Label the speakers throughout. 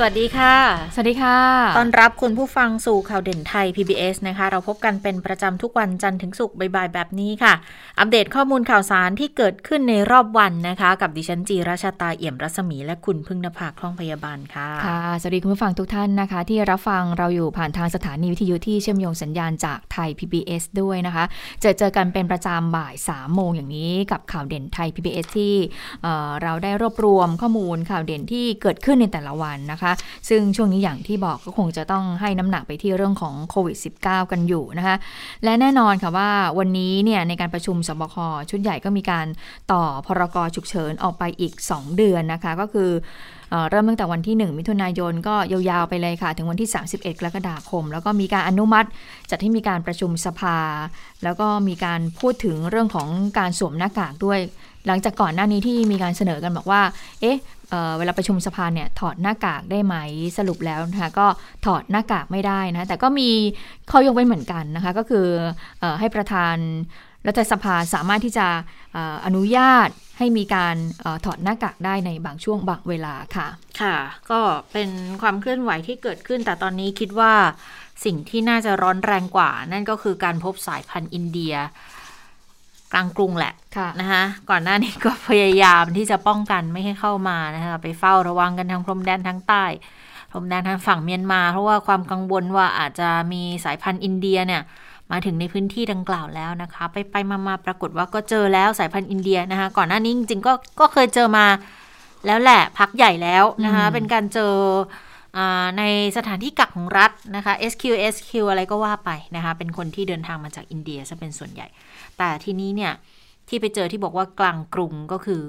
Speaker 1: สวัสดีค่ะ
Speaker 2: สวัสดีค่ะ
Speaker 1: ต้อนรับคุณผู้ฟังสู่ข่าวเด่นไทย PBS นะคะ เราพบกันเป็นประจำทุกวันจันทร์ถึงศุกร์บ่ายๆแบบนี้ค่ะ อัปเดตข้อมูลข่าวสารที่เกิดขึ้นในรอบวันนะคะ กับดิฉันจีราชาตาเอี่ยมรัศมี และคุณพึ่งนภาคล่องพยาบาลค่ะ
Speaker 2: ค่ะ สวัสดีคุณผู้ฟังทุกท่านนะคะ ที่รับฟังเราอยู่ผ่านทางสถานีวิทยุที่เชื่อมโยงสัญญาณจากไทย PBS ด้วยนะคะ เจอเจอกันเป็นประจำบ่าย3ามโมงอย่างนี้กับข่าวเด่นไทย PBS ที่เเราได้รวบรวมข้อมูลข่าวเด่นที่เกิดขึ้นในแต่ละวันนะคะซึ่งช่วงนี้อย่างที่บอกก็คงจะต้องให้น้ำหนักไปที่เรื่องของโควิด -19 กันอยู่นะคะ และแน่นอนค่ะว่าวันนี้เนี่ยในการประชุมสบคชุดใหญ่ก็มีการต่อพรกฉุกเฉินออกไปอีก 2 เดือนนะคะ ก็คือเริ่มตั้งแต่วันที่ 1 มิถุนายนก็ยาวๆไปเลยค่ะ ถึงวันที่ 31 กรกฎาคม แล้วก็มีการอนุมัติ จัดให้มีการประชุมสภา แล้วก็มีการพูดถึงเรื่องของการสวมหน้ากากด้วย หลังจากก่อนหน้านี้ที่มีการเสนอกันบอกว่า เอ๊ะเเวลาประชุมสภาเนี่ยถอดหน้ากากได้ไหมสรุปแล้วนะคะก็ถอดหน้ากากไม่ได้นะแต่ก็มีข้อยกเว้นเหมือนกันนะคะก็คืออให้ประธานรัฐสภาสามารถที่จะอนุญาตให้มีการอถอดหน้ากากได้ในบางช่วงบางเวลาค่ะ
Speaker 1: ค่ะ ก็เป็นความเคลื่อนไหวที่เกิดขึ้นแต่ตอนนี้คิดว่าสิ่งที่น่าจะร้อนแรงกว่า นั่นก็คือการพบสายพันธุ์อินเดีย กลางกรุงแหละะนะคะก่อนหน้านี้ก็พยายามที่จะป้องกันไม่ให้เข้ามานะคะไปเฝ้าระวังกันทางพรมแดนทางใต้พรมแดนทางฝั่งเมียนมา เพราะว่าความกังวลว่าอาจจะมีสายพันธุ์อินเดียเนี่ยมาถึงในพื้นที่ดังกล่าวแล้วนะคะ ไปไปมามาปรากฏว่าก็เจอแล้วสายพันธุ์อินเดียนะคะ ก่อนหน้านี้จริงๆก็ก็เคยเจอมาแล้วแหละพักใหญ่แล้วนะคะ เป็นการเจอในสถานที่กักของรัฐนะคะ SQ SQ อะไรก็ว่าไปนะคะ เป็นคนที่เดินทางมาจากอินเดียซะเป็นส่วนใหญ่ แต่ทีนี้เนี่ยที่ไปเจอที่บอกว่ากลางกรุงก็คือ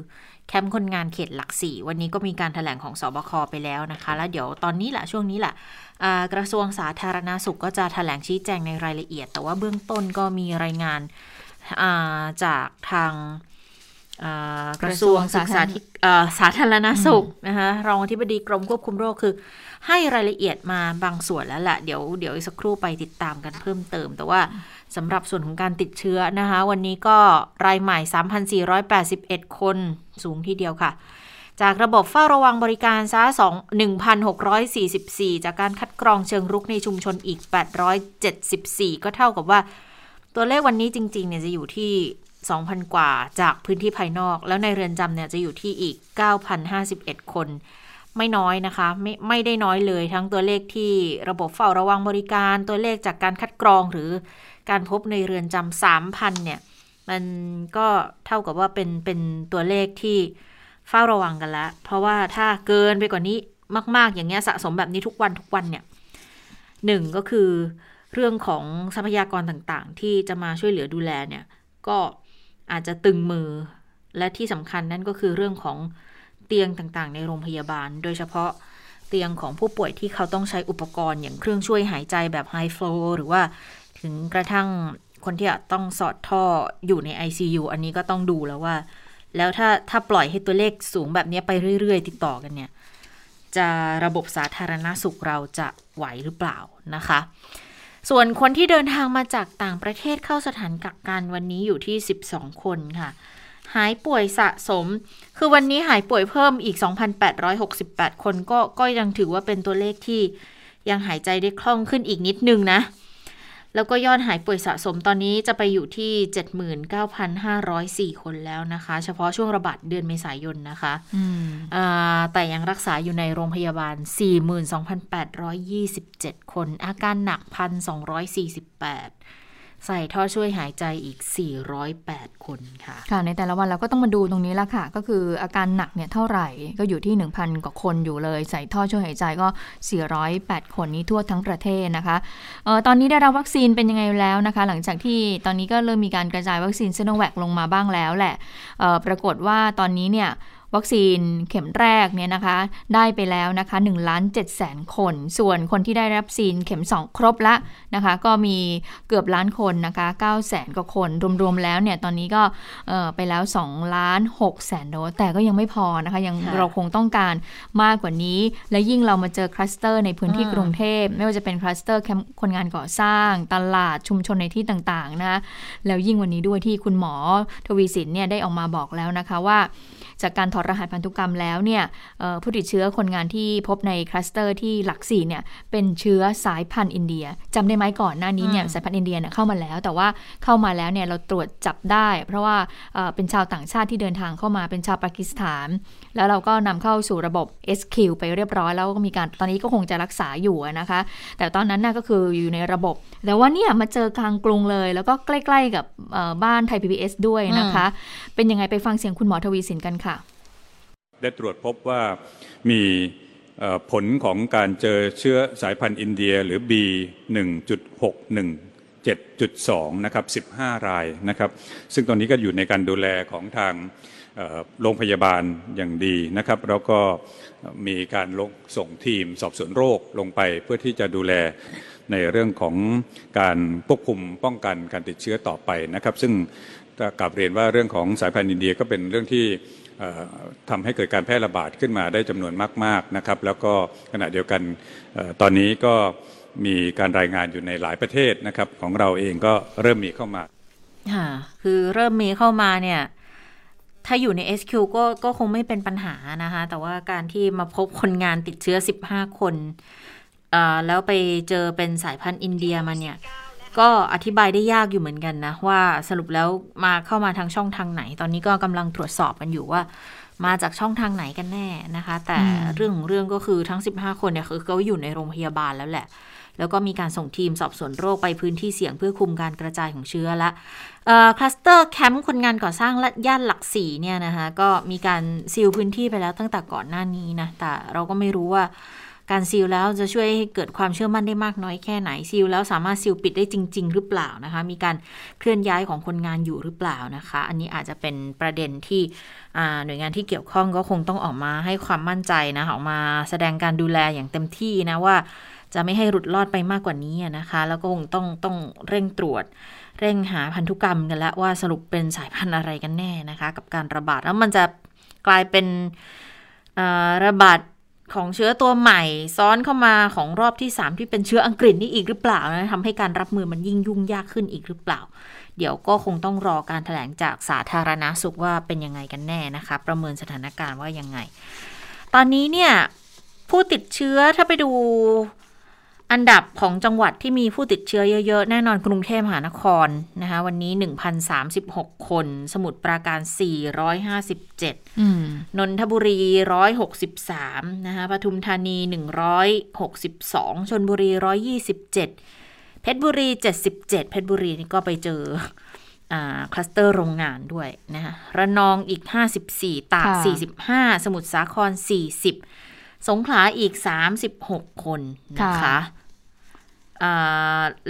Speaker 1: แคมป์คนงานเขตหลักสี่วันนี้ก็มีการถแถลงของสอบคไปแล้วนะคะ แล้วเดี๋ยวตอนนี้แหละช่วงนี้แหละกระทรวงสาธารณาสุขก็จะถแถลงชี้แจงในรายละเอียด แต่ว่าเบื้องต้นก็มีรายงานจากทางกระทรวงศึกษาสาธารณาสุขนะคะรองอธิบดีกรมควบคุมโรคคือ ให้รายละเอียดมาบางส่วนแล้วแหละเดี๋ยวเดี๋ยวอีกสักครู่ไปติดตามกันเพิ่มเติม แต่ว่า สำหรับส่วนของการติดเชื้อนะคะ วันนี้ก็รายใหม่ 3,481 คนสูงที่เดียวค่ะ จากระบบเฝ้าระวังบริการซะ1,644 จากการคัดกรองเชิงรุกในชุมชนอีก 874 ก็เท่ากับว่า ตัวเลขวันนี้จริงๆเนี่ยจะอยู่ที่ 2,000 กว่าจากพื้นที่ภายนอก แล้วในเรือนจำเนี่ยจะอยู่ที่อีก 9,051 คนไม่น้อยนะคะ ไม่ไม่ได้น้อยเลยทั้งตัวเลขที่ระบบเฝ้าระวังบริการตัวเลขจากการคัดกรองหรือ การพบในเรือนจำสามพันเนี่ย มันก็เท่ากับว่าเป็นเป็นตัวเลขที่เฝ้าระวังกันแล้ว เพราะว่าถ้าเกินไปกว่านี้มาก ๆ อย่างเงี้ยสะสมแบบนี้ทุกวันทุกวันเนี่ยหนึ่งก็คือเรื่องของทรัพยากรต่างๆ ที่จะมาช่วยเหลือดูแลเนี่ย ก็อาจจะตึงมือและที่สำคัญนั่นก็คือเรื่องของเตียงต่างๆ ในโรงพยาบาล โดยเฉพาะเตียงของผู้ป่วยที่เขาต้องใช้อุปกรณ์อย่างเครื่องช่วยหายใจแบบไฮฟลูหรือว่า ถึงกระทั่งคนที่ต้องสอดท่ออยู่ใน ICU อันนี้ก็ต้องดูแล้วว่า แล้วถ้าถ้าปล่อยให้ตัวเลขสูงแบบนี้ไปเรื่อย ๆ ติดต่อกันเนี่ย จะระบบสาธารณาสุขเราจะไหวหรือเปล่านะคะ ส่วนคนที่เดินทางมาจากต่างประเทศเข้าสถานกักกันวันนี้อยู่ที่ 12 คนค่ะ หายป่วยสะสม คือวันนี้หายป่วยเพิ่มอีก 2,868 คนก็ก็ยังถือว่าเป็นตัวเลขที่ยังหายใจได้คล่องขึ้นอีกนิดนึงนะ แล้วก็ยอดหายป่วยสะสมตอนนี้จะไปอยู่ที่ 79,504 คนแล้วนะคะ เฉพาะช่วงระบาดเดือนเมษายนนะคะแต่ยังรักษาอยู่ในโรงพยาบาล 42,827 คน อาการหนัก 1,248 ใส่ท่อช่วยหายใจอีก 408 คนค่ะ
Speaker 2: ค่ะ ในแต่ละวันเราก็ต้องมาดูตรงนี้ละค่ะ ก็คืออาการหนักเนี่ยเท่าไหร่ ก็อยู่ที่ 1,000 กว่าคนอยู่เลย ใส่ท่อช่วยหายใจก็ 408 คนนี้ทั่วทั้งประเทศนะคะเออตอนนี้ได้รับวัคซีนเป็นยังไงแล้วนะคะ หลังจากที่ตอนนี้ก็เริ่มมีการกระจายวัคซีนซโนแวคลงมาบ้างแล้วแหละ เออปรากฏว่าตอนนี้เนี่ย วัคซีนเข็มแรกเนี่ยนะคะ ได้ไปแล้วนะคะ1ล้าน7แสนคน ส่วนคนที่ได้รับวัคซีนเข็ม 2 ครบละนะคะ ก็มีเกือบล้านคนนะคะ9แสนกว่าคน รวมๆแล้วเนี่ยตอนนี้ก็ไปแล้ว2ล้าน6แสนโดสแต่ก็ยังไม่พอนะคะยังเราคงต้องการมากกว่านี้ และยิ่งเรามาเจอคลัสเตอร์ในพื้นที่กรุงเทพไม่ว่าจะเป็นคลัสเตอร์แคมป์คนงานก่อสร้างตลาดชุมชนในที่ต่างๆนะแล้วยิ่งวันนี้ด้วยที่คุณหมอทวีศิลป์เนี่ยได้ออกมาบอกแล้วนะคะว่า จากการถอดรหัสพันธุกรรมแล้วเนี่ยผู้ติดเชื้อคนงานที่พบในคลัสเตอร์ที่หลักสี่เนี่ยเป็นเชื้อสายพันธุ์อินเดียจำได้ไหมก่อนหน้านี้เนี่ยสายพันธุ์อินเดียเนี่ยเข้ามาแล้ว แต่ว่าเข้ามาแล้วเนี่ยเราตรวจจับได้ เพราะว่าเป็นชาวต่างชาติที่เดินทางเข้ามาเป็นชาวปากีสถาน แล้วเราก็นำเข้าสู่ระบบ SQ ไปเรียบร้อยแล้วก็มีการตอนนี้ก็คงจะรักษาอยู่นะคะ แต่ตอนนั้นน่ะก็คืออยู่ในระบบ แต่ว่าเนี่ยมาเจอกลางกรุงเลย แล้วก็ใกล้ ๆ กับบ้านไทย PBS ด้วยนะคะ เป็นยังไงไปฟังเสียงคุณหมอทวีสินกันค่ะ
Speaker 3: ได้ตรวจพบว่ามีผลของการเจอเชื้อสายพันธุ์อินเดียหรือ B 1.617.2 นะครับ 15 รายนะครับ ซึ่งตอนนี้ก็อยู่ในการดูแลของทางโรงพยาบาลอย่างดีนะครับ แล้วก็มีการลงส่งทีมสอบสวนโรคลงไปเพื่อที่จะดูแลในเรื่องของการควบคุมป้องกันการติดเชื้อต่อไปนะครับ ซึ่งกลับเรียนว่าเรื่องของสายพันธุ์อินเดียก็เป็นเรื่องที่ ทำให้เกิดการแพร่ระบาดขึ้นมาได้จำนวนมากๆนะครับ แล้วก็ขณะเดียวกันตอนนี้ก็มีการรายงานอยู่ในหลายประเทศนะครับ ของเราเองก็เริ่มมีเข้ามา
Speaker 1: ค่ะคือเริ่มมีเข้ามาเนี่ยถ้าอยู่ใน SQ ก็ก็คงไม่เป็นปัญหานะคะ แต่ว่าการที่มาพบคนงานติดเชื้อ 15 คนแล้วไปเจอเป็นสายพันธุ์อินเดียมาเนี่ย ก็อธิบายได้ยากอยู่เหมือนกันนะ ว่าสรุปแล้วมาเข้ามาทางช่องทางไหน ตอนนี้ก็กำลังตรวจสอบกันอยู่ว่า มาจากช่องทางไหนกันแน่นะคะ แต่เรื่องของเรื่องก็คือทั้ง 15 คนเนี่ยคือเขาอยู่ในโรงพยาบาลแล้วแหละ แล้วก็มีการส่งทีมสอบสวนโรคไปพื้นที่เสี่ยงเพื่อคุมการกระจายของเชื้อละคลัสเตอร์แคมป์คนงานก่อสร้างและย่านหลักสี่เนี่ยนะคะก็มีการซีลพื้นที่ไปแล้วตั้งแต่ก่อนหน้านี้นะแต่เราก็ไม่รู้ว่า การซีลแล้วจะช่วยให้เกิดความเชื่อมั่นได้มากน้อยแค่ไหนซีลแล้วสามารถซีลปิดได้จริง ๆ หรือเปล่านะคะ มีการเคลื่อนย้ายของคนงานอยู่หรือเปล่านะคะ อันนี้อาจจะเป็นประเด็นที่หน่วยงานที่เกี่ยวข้องก็คงต้องออกมาให้ความมั่นใจนะออกมาแสดงการดูแลอย่างเต็มที่นะว่าจะไม่ให้หลุดรอดไปมากกว่านี้นะคะ แล้วก็คงต้องต้องเร่งตรวจ เร่งหาพันธุกรรมกันแล้วว่าสรุปเป็นสายพันธุ์อะไรกันแน่นะคะ กับการระบาดแล้วมันจะกลายเป็นระบาด ของเชื้อตัวใหม่ซ้อนเข้ามาของรอบที่ 3 ที่เป็นเชื้ออังกฤษนี่อีกหรือเปล่านะทำให้การรับมือมันยิ่งยุ่งยากขึ้นอีกหรือเปล่า เดี๋ยวก็คงต้องรอการถแถลงจากสาธารณาสุขว่าเป็นยังไงกันแน่นะคะ ประเมินสถานการณ์ว่ายังไง ตอนนี้เนี่ยผู้ติดเชื้อถ้าไปดู อันดับของจังหวัดที่มีผู้ติดเชื้อเยอะๆ แน่นอนกรุงเทพมหานครนะคะ วันนี้ 1,036 คน สมุทรปราการ 457นนทบุรี 163 นะคะปทุมธานี 162 ชนบุรี 127 เพชรบุรี 77 เพชรบุรีนี่ก็ไปเจอคลัสเตอร์โรงงานด้วยนะคะระนองอีก 54 ตาก 45 สมุทรสาคร 40สงขลาอีก 36 คนนะคะ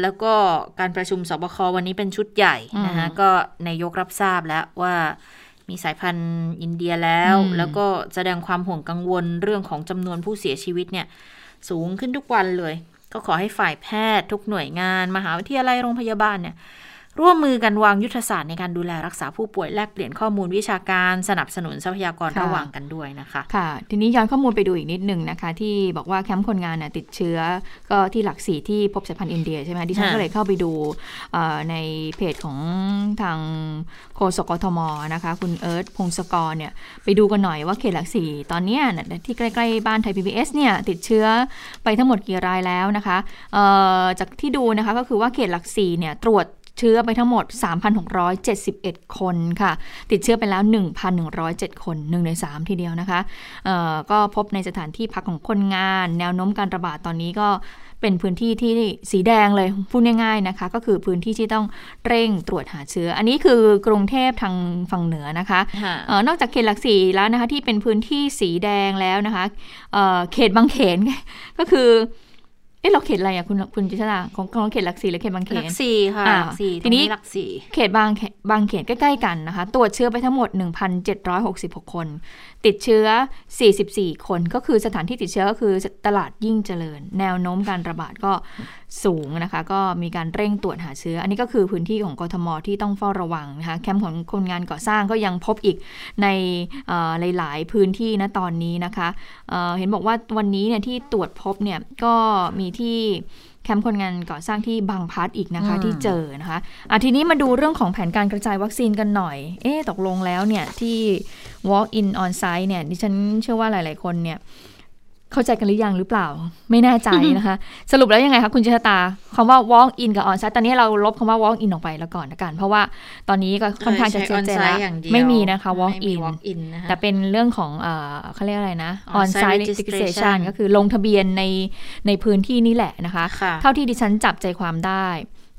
Speaker 1: แล้วก็การประชุมสบควันนี้เป็นชุดใหญ่นะคะก็นายกรับทราบแล้วว่ามีสายพันธุ์อินเดียแล้ว แล้วก็แสดงความห่วงกังวลเรื่องของจำนวนผู้เสียชีวิตเนี่ย สูงขึ้นทุกวันเลย ก็ขอให้ฝ่ายแพทย์ทุกหน่วยงาน มหาวิทยาลัยโรงพยาบาลเนี่ย ร่วมมือกันวางยุทธศาสตร์ในการดูแลรักษาผู้ป่วยแลกเปลี่ยนข้อมูลวิชาการสนับสนุนทรัพยากรระหว่างกันด้วยนะคะ
Speaker 2: ค่ะ ทีนี้ย้อนข้อมูลไปดูอีกนิดหนึ่งนะคะ ที่บอกว่าแคมป์คนงานติดเชื้อก็ที่หลักสี่ที่พบสายพันธุ์อินเดียใช่ไหมดิฉันก็เลยเข้าไปดูในเพจของทางโฆษกทมนะคะ คุณเอิร์ธพงศกรเนี่ยไปดูกันหน่อยว่าเขตหลักสี่ตอนนี้ที่ใกล้ๆบ้านไทยพีบีเนี่ยติดเชื้อไปทั้งหมดกี่รายแล้วนะคะจากที่ดูนะคะก็คือว่าเขตหลักสี่เนี่ยตรวจ เชื้อไปทั้งหมด 3,671 คนค่ะ ติดเชื้อไปแล้ว 1,107 คน 1 ใน 3 ทีเดียวนะคะก็พบในสถานที่พักของคนงาน แนวโน้มการระบาดตอนนี้ก็เป็นพื้นที่ที่สีแดงเลย พูดง่ายๆนะคะ ก็คือพื้นที่ที่ต้องเร่งตรวจหาเชื้อ อันนี้คือกรุงเทพทางฝั่งเหนือนะคะออนอกจากเขตหลักสีแล้วนะคะที่เป็นพื้นที่สีแดงแล้วนะคะเขตบางเขนก็คือ เอ๊ะเราเขตอะไรอะคุณคุณจิชดาของของเขตหลักสี่หรือเขตบางเข
Speaker 1: หลั
Speaker 2: น
Speaker 1: กสี่ค่ะ
Speaker 2: อ่า
Speaker 1: หลักสี่
Speaker 2: ทีนี้
Speaker 1: ตรงหลักสี่
Speaker 2: เขตบางเขบางเขตใกล้ๆกันนะคะตรวจเชื้อไปทั้งหมด 1,766 คน ติดเชื้อ 44 คนก็คือสถานที่ติดเชื้อก็คือตลาดยิ่งเจริญ แนวโน้มการระบาดก็ สูงนะคะ ก็มีการเร่งตรวจหาเชื้อ อันนี้ก็คือพื้นที่ของกทมที่ต้องเฝ้าระวังนะคะแคมป์ของคนงานก่อสร้างก็ยังพบอีกในเอ่อหลาย ๆ พื้นที่นะตอนนี้นะคะเอ่อเห็นบอกว่าวันนี้เนี่ยที่ตรวจพบเนี่ยก็มีที่แคมป์คนงานก่อสร้างที่บางพลัดอีกนะคะ
Speaker 1: อืม
Speaker 2: ที่เจอนะคะอะทีนี้มาดูเรื่องของแผนการกระจายวัคซีนกันหน่อย เอ๊ะตกลงแล้วเนี่ยที่ walk in on site เนี่ยดิฉันเชื่อว่าหลาย ๆ คนเนี่ย เข้าใจกันหรือยังหรือเปล่า ไม่แน่ใจนะคะ สรุปแล้วยังไงคะคุณเจษตาคำว่า walk in กับ on site ตอนนี้เราลบคำว่า walk in ออกไปแล้วก่อนละกัน เพราะว่าตอนนี้ก็ค่อนข้างจะชัดเจนแล้ว
Speaker 1: ใช้ on-site อย่างเดียว
Speaker 2: ไม่มีนะคะ walk
Speaker 1: ไม่มี
Speaker 2: in
Speaker 1: walk in นะคะ
Speaker 2: แต่เป็นเรื่องของเอ่อเขาเรียกอะไรนะ on
Speaker 1: on-site
Speaker 2: site
Speaker 1: registration
Speaker 2: registration ก็คือลงทะเบียนในในพื้นที่นี่แหละนะคะ
Speaker 1: ค่ะ
Speaker 2: เท่าที่ดิฉันจับใจความได้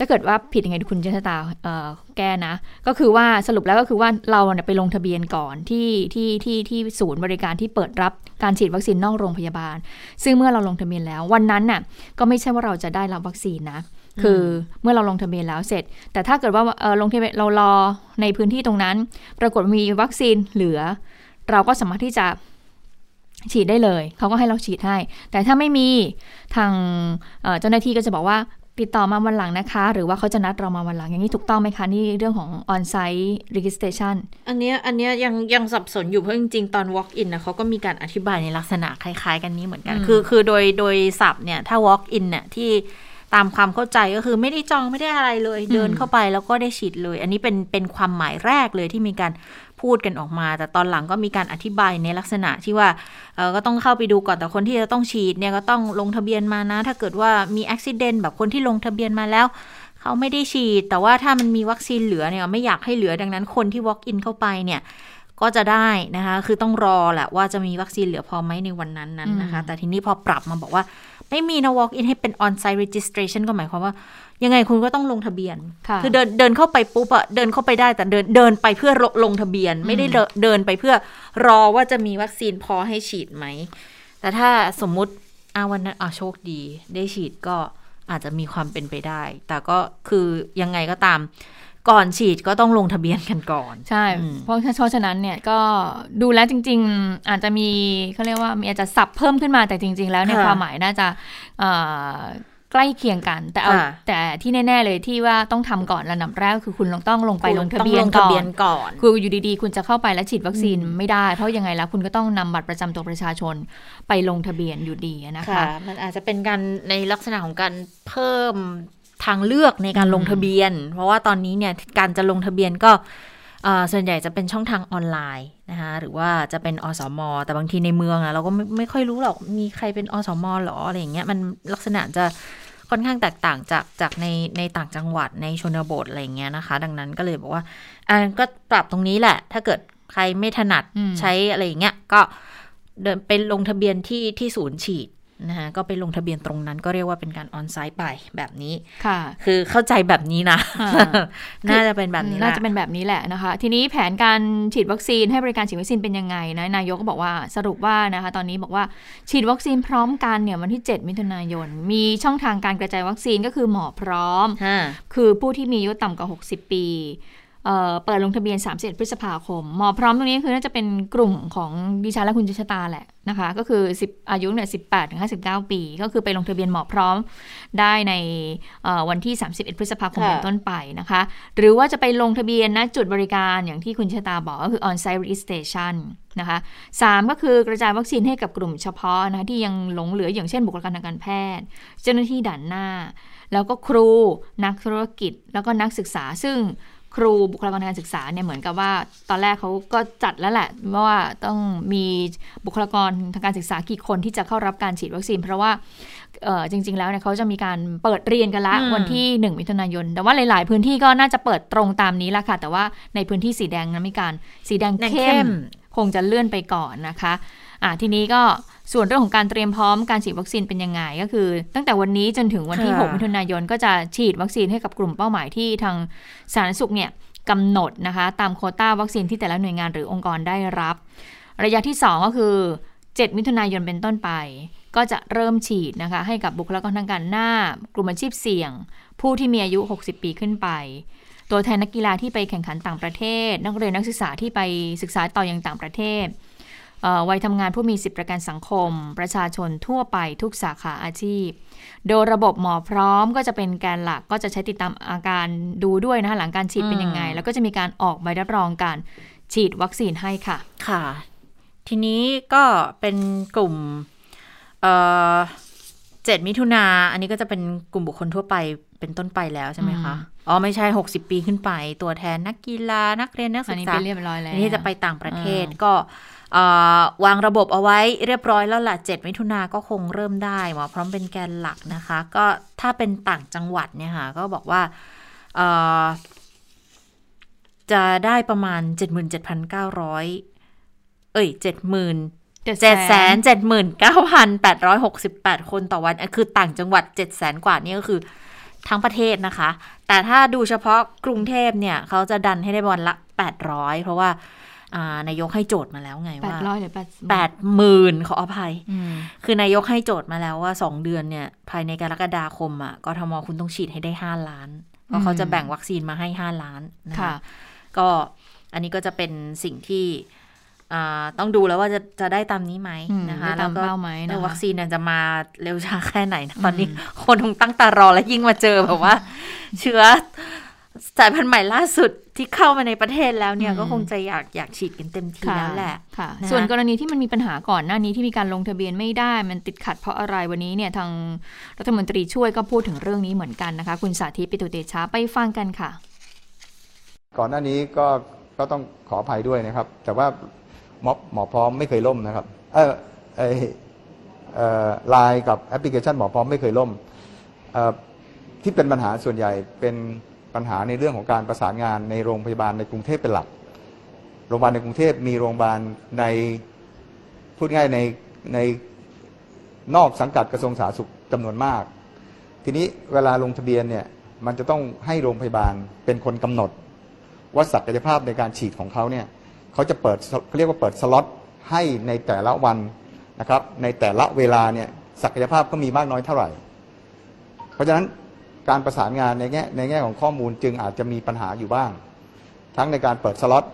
Speaker 2: ถ้าเกิดว่าผิดยังไงคุณเจษตาเอ่อแก้นะ ก็คือว่าสรุปแล้วก็คือว่าเราเนี่ยไปลงทะเบียนก่อนที่ที่ที่ที่ศูนย์บริการที่เปิดรับการฉีดวัคซีนนอกโรงพยาบาล ซึ่งเมื่อเราลงทะเบียนแล้ววันนั้นน่ะก็ไม่ใช่ว่าเราจะได้รับวัคซีนนะคือเมื่อเราลงทะเบียนแล้วเสร็จ แต่ถ้าเกิดว่าเออลงทะเบียนเรารอในพื้นที่ตรงนั้น ปรากฏมีวัคซีนเหลือ เราก็สามารถที่จะฉีดได้เลย เขาก็ให้เราฉีดให้ แต่ถ้าไม่มีทางเอ่อเจ้าหน้าที่ก็จะบอกว่า ติดต่อมาวันหลังนะคะ หรือว่าเขาจะนัดเรามาวันหลังอย่างนี้ถูกต้องไหมคะ นี่เรื่องของ on-site registration
Speaker 1: อันเนี้ยอันเนี้ยยังยังสับสนอยู่เพราะจริงๆ ตอน walk in นะเขาก็มีการอธิบายในลักษณะคล้ายๆ กันนี้เหมือนกัน
Speaker 2: อืม
Speaker 1: คือคือโดยโดยศัพท์เนี่ยถ้า walk in เนี่ยที่ตามความเข้าใจก็คือไม่ได้จองไม่ได้อะไรเลยเดินเข้าไปแล้วก็ได้ฉีดเลย อันนี้เป็นเป็นความหมายแรกเลยที่มีการ พูดกันออกมา แต่ตอนหลังก็มีการอธิบายในลักษณะที่ว่าก็ต้องเข้าไปดูก่อนแต่คนที่จะต้องฉีดเนี่ยก็ต้องลงทะเบียนมานะ ถ้าเกิดว่ามีอุบิเหตุแบบคนที่ลงทะเบียนมาแล้วเขาไม่ได้ฉีด แต่ว่าถ้ามันมีวัคซีนเหลือเนี่ยไม่อยากให้เหลือดังนั้นคนที่ walk in เข้าไปเนี่ย ก็จะได้นะคะ คือต้องรอแหละว่าจะมีวัคซีนเหลือพอไหมในวันนั้นนั้นนะคะ แต่ทีนี้พอปรับมาบอกว่า ไม่มีนะ walk in ให้เป็น on site registration ก็หมายความว่า ยังไงคุณก็ต้องลงทะเบียน
Speaker 2: ค่ะ
Speaker 1: อเดินเดินเข้าไปปุ๊บอะเดินเข้าไปได้แต่เดินเดินไปเพื่อลงลงทะเบียน ไม่ได้เดินเดินไปเพื่อรอว่าจะมีวัคซีนพอให้ฉีดไหม แต่ถ้าสมมุติอาวันนั้นอะโชคดี ได้ฉีดก็อาจจะมีความเป็นไปได้ แต่ก็คือยังไงก็ตาม ก่อนฉีดก็ต้องลงทะเบียนกันก่อน
Speaker 2: ใช่
Speaker 1: อืม
Speaker 2: เพราะเพราะฉะนั้นเนี่ยก็ดูแล้วจริง ๆ อาจจะมีเขาเรียกว่ามีอาจจะสับเพิ่มขึ้นมาแต่จริง ๆ แล้วเนี่ยความหมายน่าจะเอ่อใกล้เคียงกัน แต่เอา
Speaker 1: ค่ะ
Speaker 2: แต่ที่แน่ ๆ เลยที่ว่าต้องทำก่อนระดับแรกก็คือคุณต้องลงไปลงทะเบียน
Speaker 1: ต้องลงทะ
Speaker 2: ก่อ
Speaker 1: เบีย
Speaker 2: น
Speaker 1: นก่อน
Speaker 2: คืออยู่ดีๆ คุณจะเข้าไปแล้วฉีดวัคซีนไม่ได้ เพราะยังไงแล้วคุณก็ต้องนำบัตรประจำตัวประชาชนไปลงทะเบียนอยู่ดีนะคะ
Speaker 1: ค่ะมันอาจจะเป็นการในลักษณะของการเพิ่ม ทางเลือกในการลงทะเบียน เพราะว่าตอนนี้เนี่ยการจะลงทะเบียนก็เอ่อส่วนใหญ่จะเป็นช่องทางออนไลน์นะคะหรือว่าจะเป็นอสม แต่บางทีในเมืองอะเราก็ไม่ไม่ค่อยรู้หรอกมีใครเป็นอสมหรออะไรอย่างเงี้ยมันลักษณะจะค่อนข้างแตกต่างจากจากในในต่างจังหวัดในชนบทอะไรอย่างเงี้ยนะคะ ดังนั้นก็เลยบอกว่าอ่าก็ปรับตรงนี้แหละ ถ้าเกิดใครไม่ถนัด
Speaker 2: อืม
Speaker 1: ใช้อะไรอย่างเงี้ยก็เดินไปลงทะเบียนที่ที่ศูนย์ฉีด นะคะก็ไปลงทะเบียนตรงนั้นก็เรียกว่าเป็นการออนไซต์ไปแบบนี้
Speaker 2: ค่ะ
Speaker 1: คือเข้าใจแบบนี้นะ
Speaker 2: อ่า
Speaker 1: น่าจะเป็นแบบนี้แห
Speaker 2: น่า
Speaker 1: ละ
Speaker 2: จะเป็นแบบนี้แหละนะคะ ทีนี้แผนการฉีดวัคซีนให้บริการฉีดวัคซีนเป็นยังไงนะนายกก็บอกว่าสรุปว่านะคะตอนนี้บอกว่าฉีดวัคซีนพร้อมกันเนี่ยวันที่ 7 มิถุนายน มีช่องทางการกระจายวัคซีนก็คือหมอพร้อม
Speaker 1: ฮะ
Speaker 2: คือผู้ที่มีอายุต่ำกว่า 60 ปีเอ่อเปิดลงทะเบียน 31 พฤษภาคม หมอพร้อมตรงนี้คือน่าจะเป็นกลุ่มของดิฉันและคุณจิชตาแหละ นะคะ ก็คือ 10 อายุเนี่ย18ถึง59 ปี ก็คือไปลงทะเบียนหมอพร้อมได้ในเอ่อวันที่ 31 พฤษภาคม
Speaker 1: ค่ะ
Speaker 2: เป็นต้นไปนะคะ หรือว่าจะไปลงทะเบียนณจุดบริการอย่างที่คุณชะตาบอกก็คือ on-site registration นะคะสามก็คือกระจายวัคซีนให้กับกลุ่มเฉพาะนะคะที่ยังหลงเหลืออย่างเช่นบุคลากรทางการแพทย์ เจ้าหน้าที่ด่านหน้า แล้วก็ครูนักธุรกิจแล้วก็นักศึกษาซึ่ง ครูบุคลากรทางการศึกษาเนี่ยเหมือนกับว่า ตอนแรกเขาก็จัดแล้วแหละว่าต้องมีบุคลากรทางการศึกษากี่คนที่จะเข้ารับการฉีดวัคซีน เพราะว่าเอ่อจริง ๆ แล้วเนี่ยเขาจะมีการเปิดเรียนกันละ
Speaker 1: อืม
Speaker 2: วันที่ 1 มิถุนายน แต่ว่าหลาย ๆ พื้นที่ก็น่าจะเปิดตรงตามนี้ละค่ะ แต่ว่าในพื้นที่สีแดงนั้นมีการสีแดง
Speaker 1: แดง
Speaker 2: เข้
Speaker 1: เข้
Speaker 2: ม
Speaker 1: ม
Speaker 2: คงจะเลื่อนไปก่อนนะคะ อะทีนี้ก็ส่วนเรื่องของการเตรียมพร้อมการฉีดวัคซีนเป็นยังไงก็คือ ตั้งแต่วันนี้จนถึงวันที่
Speaker 1: ค่ะ
Speaker 2: 6มิถุนายนก็จะฉีดวัคซีนให้กับกลุ่มเป้าหมายที่ทางสาธารณสุขเนี่ยกำหนดนะคะ ตามโควต้าวัคซีนที่แต่ละหน่วยงานหรือองค์กรได้รับ ระยะที่ 2 ก็คือ 7 มิถุนายนเป็นต้นไป ก็จะเริ่มฉีดนะคะ ให้กับบุคลากรทางการหน้ากลุ่มอาชีพเสี่ยง ผู้ที่มีอายุ 60 ปีขึ้นไป ตัวแทนนักกีฬาที่ไปแข่งขันต่างประเทศ นักเรียนนักศึกษาที่ไปศึกษาต่ออยังต่างประเทศเอ่อ วัยทำงานผู้มีสิทธิประกันสังคม ประชาชนทั่วไปทุกสาขาอาชีพ โดยระบบหมอพร้อมก็จะเป็นแกนหลักก็จะใช้ติดตามอาการดูด้วยนะคะหลังการฉีดเป็นยังไง แล้วก็จะมีการออกใบรับรองการฉีดวัคซีนให้ค่ะ
Speaker 1: ค่ะ ทีนี้ก็เป็นกลุ่มเอ่อเจ็ดมิถุนาอันนี้ก็จะเป็นกลุ่มบุคคลทั่วไป เป็นต้นไปแล้วใช่ไหมคะ อ๋อไม่ใช่ 60 ปีขึ้นไป ตัวแทนนักกีฬานักเรียนนัก
Speaker 2: อั
Speaker 1: ศึ
Speaker 2: น
Speaker 1: ก
Speaker 2: นี้
Speaker 1: ษา
Speaker 2: เป็นเรียบร้อยแล้ว
Speaker 1: อันนี้จะไปต่างประเทศ
Speaker 2: อ่า
Speaker 1: ก็เอ่อวางระบบเอาไว้เรียบร้อยแล้วล่ะ7มิถุนาก็คงเริ่มได้หมอพร้อมเป็นแกนหลักนะคะ ก็ถ้าเป็นต่างจังหวัดเนี่ยค่ะ ก็บอกว่าเอ่อจะได้ประมาณ 77,900 เอ้ย 70,000
Speaker 2: เจ็ด
Speaker 1: เจ็ดแสนเจ็ดหมื่นเก้าพันแปดร้อยหกสิบแปดคนต่อวันอะคือต่างจังหวัดเจ็ดแสนกว่านี่ก็คือ ทั้งประเทศนะคะ แต่ถ้าดูเฉพาะกรุงเทพเนี่ยเขาจะดันให้ได้วันละแปดร้อยเพราะว่าอ่านายกให้โจทย์มาแล้วไง
Speaker 2: แปด
Speaker 1: ว่า
Speaker 2: ร้อยหรือแปด
Speaker 1: แปดหมื่นขออภัย
Speaker 2: อืม
Speaker 1: คือนายกให้โจทย์มาแล้วว่าสองเดือนเนี่ย ภายในกรกฎาคมอะกทมคุณต้องฉีดให้ได้ห้าล้าน เพราะเขาจะแบ่งวัคซีนมาให้ห้าล้านนะ
Speaker 2: ค่ะ
Speaker 1: คะก็อันนี้ก็จะเป็นสิ่งที่อ่า ต้องดูแล้วว่าจะจะได้ตามนี้ไหม
Speaker 2: อืม
Speaker 1: นะคะ
Speaker 2: ได้ตาม
Speaker 1: ก็
Speaker 2: เป้าไหมนะคะ
Speaker 1: เออวัคซีนเนี่ยจะมาเร็วช้าแค่ไหนนะตอนนี้คนคงตั้งตารอและยิ่งมาเจอแบบว่า เชื้อสายพันธุ์ใหม่ล่าสุดที่เข้ามาในประเทศแล้วเนี่ย
Speaker 2: อืม
Speaker 1: ก็คงจะอยากอยากฉีดกันเต็มที่แล้วแหละ
Speaker 2: ค่ะ
Speaker 1: นะคะ
Speaker 2: ส่วนกรณีที่มันมีปัญหาก่อนหน้านี้ที่มีการลงทะเบียนไม่ได้ มันติดขัดเพราะอะไรวันนี้เนี่ยทางรัฐมนตรีช่วยก็พูดถึงเรื่องนี้เหมือนกันนะคะ คุณสาธิตปิตุเตชะไปฟังกันค่ะ
Speaker 4: ก่อนหน้านี้ก็ก็ต้องขออภัยด้วยนะครับ แต่ว่า หมอหมอพร้อมไม่เคยล่มนะครับ เออไอไลน์กับแอปพลิเคชันหมอพร้อมไม่เคยล่มเอ่อที่เป็นปัญหาส่วนใหญ่เป็นปัญหาในเรื่องของการประสานงานในโรงพยาบาลในกรุงเทพเป็นหลัก โรงพยาบาลในกรุงเทพมีโรงพยาบาลในพูดง่ายในในนอกสังกัดกระทรวงสาธารณสุขจำนวนมาก ทีนี้เวลาลงทะเบียนเนี่ยมันจะต้องให้โรงพยาบาลเป็นคนกำหนดว่าศักยภาพในการฉีดของเขาเนี่ย เขาจะเปิดเขาเรียกว่าเปิดสล็อตให้ในแต่ละวันนะครับ ในแต่ละเวลาเนี่ยศักยภาพก็มีมากน้อยเท่าไหร่ เพราะฉะนั้นการประสานงานในแง่ในแง่ของข้อมูลจึงอาจจะมีปัญหาอยู่บ้าง ทั้งในการเปิดสล็อต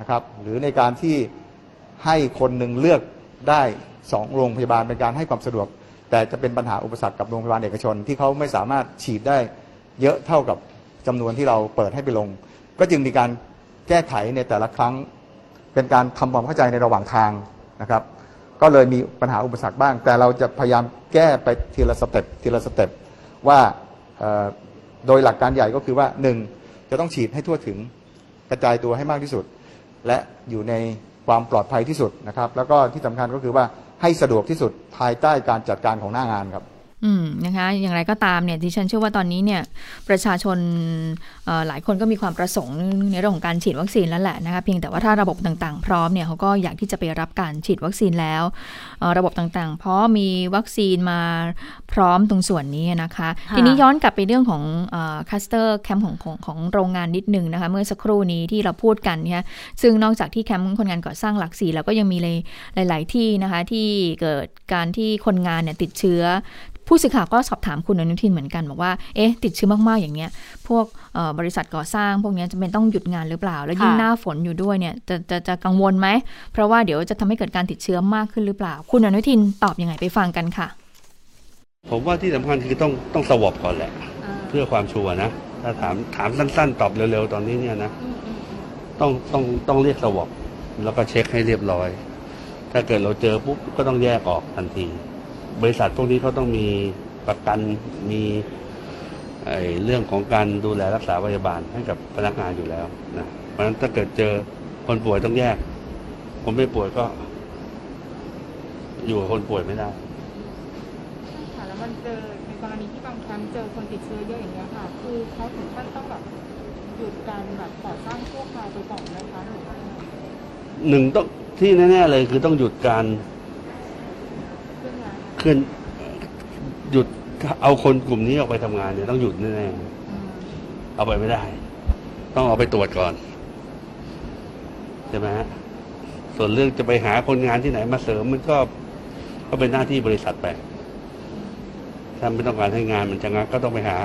Speaker 4: นะครับหรือในการที่ให้คนหนึ่งเลือกได้สองโรงพยาบาลเป็นการให้ความสะดวก แต่จะเป็นปัญหาอุปสรรคกับโรงพยาบาลเอกชน ที่เขาไม่สามารถฉีดได้เยอะเท่ากับจำนวนที่เราเปิดให้ไปลง ก็จึงมีการแก้ไขในแต่ละครั้ง เป็นการทำความเข้าใจในระหว่างทางนะครับ ก็เลยมีปัญหาอุปสรรคบ้าง แต่เราจะพยายามแก้ไปทีละ step ทีละ step ว่าโดยหลักการใหญ่ก็คือว่าหนึ่งจะต้องฉีดให้ทั่วถึงกระจายตัวให้มากที่สุด และอยู่ในความปลอดภัยที่สุดนะครับ แล้วก็ที่สำคัญก็คือว่าให้สะดวกที่สุดภายใต้การจัดการของหน้างานครับ
Speaker 2: อืมนะคะอย่างไรก็ตามเนี่ยดิฉันเชื่อว่าตอนนี้เนี่ยประชาชนเอ่อหลายคนก็มีความประสงค์ในเรื่องของการฉีดวัคซีนแล้วแหละนะคะเพียงแต่ว่าถ้าระบบต่างๆ พร้อมเนี่ยเขาก็อยากที่จะไปรับการฉีดวัคซีนแล้วเอ่อระบบต่างๆ เพราะมีวัคซีนมาพร้อมตรงส่วนนี้นะคะ
Speaker 1: ค่ะ
Speaker 2: ทีนี้ย้อนกลับไปเรื่องของคลัสเตอร์แคมป์ของของของโรงงานนิดนึงนะคะเมื่อสักครู่นี้ที่เราพูดกันเนี่ยซึ่งนอกจากที่แคมป์คนงานก่อสร้างหลักสี่แล้วก็ยังมีหลาย ๆ ที่นะคะที่เกิดการที่คนงานเนี่ยติดเชื้อ ผู้สื่อข่าวก็สอบถามคุณอนุทินเหมือนกันบอกว่า เอ๊ะ ติดเชื้อมากๆอย่างเนี้ย พวกบริษัทก่อสร้าง พวกนี้จะเป็นต้องหยุดงานหรือเปล่า แล้วยิ่งหน้าฝนอยู่ด้วยเนี่ย จะจะจะกังวลไหม เพราะว่าเดี๋ยวจะทำให้เกิดการติดเชื้อมากขึ้นหรือเปล่า คุณอนุทินตอบยังไงไปฟังกันค่ะ
Speaker 5: ผมว่าที่สำคัญคือต้องต้องสวอปก่อนแหละ เพื่อความชัวร์นะ ถ้าถามถามสั้น ๆ ตอบเร็วๆตอนนี้เนี่ยนะ ต้องต้องต้องเรียกสวอปแล้วก็เช็คให้เรียบร้อย ถ้าเกิดเราเจอปุ๊บก็ต้องแยกออกทันที บริษัทพวกนี้เขาต้องมีประกันมีไอ้เรื่องของการดูแลรักษาพยาบาลให้กับพนักงานอยู่แล้วนะเพราะฉะนั้นถ้าเกิดเจอคนป่วยต้องแยก คนไม่ป่วยก็ อยู่กับคนป่วยไม่ได้
Speaker 6: ค่ะแล้วมันเจอในกรณีที่บางครั้งเจอคนติดเชื้อเยอะอย่างเงี้ยค่ะ คือเขาถึงขั้นต้องแบบหยุดการแบบก่อสร้างชั่วคราวไปก่อนนะคะหรือว่า
Speaker 5: หนึ่งต้องที่แน่ๆเลยคือต้องหยุดการ
Speaker 6: เครื่องงาน
Speaker 5: เคลื่อนหยุดเอาคนกลุ่มนี้ออกไปทำงานเนี่ยต้องหยุดแน่
Speaker 6: อืม
Speaker 5: ๆเอาไปไม่ได้ ต้องเอาไปตรวจก่อนใช่ไหมฮะส่วนเรื่องจะไปหาคนงานที่ไหนมาเสริมมันก็ก็เป็นหน้าที่บริษัทไปถ้าไม่ต้องการให้งานมันชะงักก็ต้องไปหา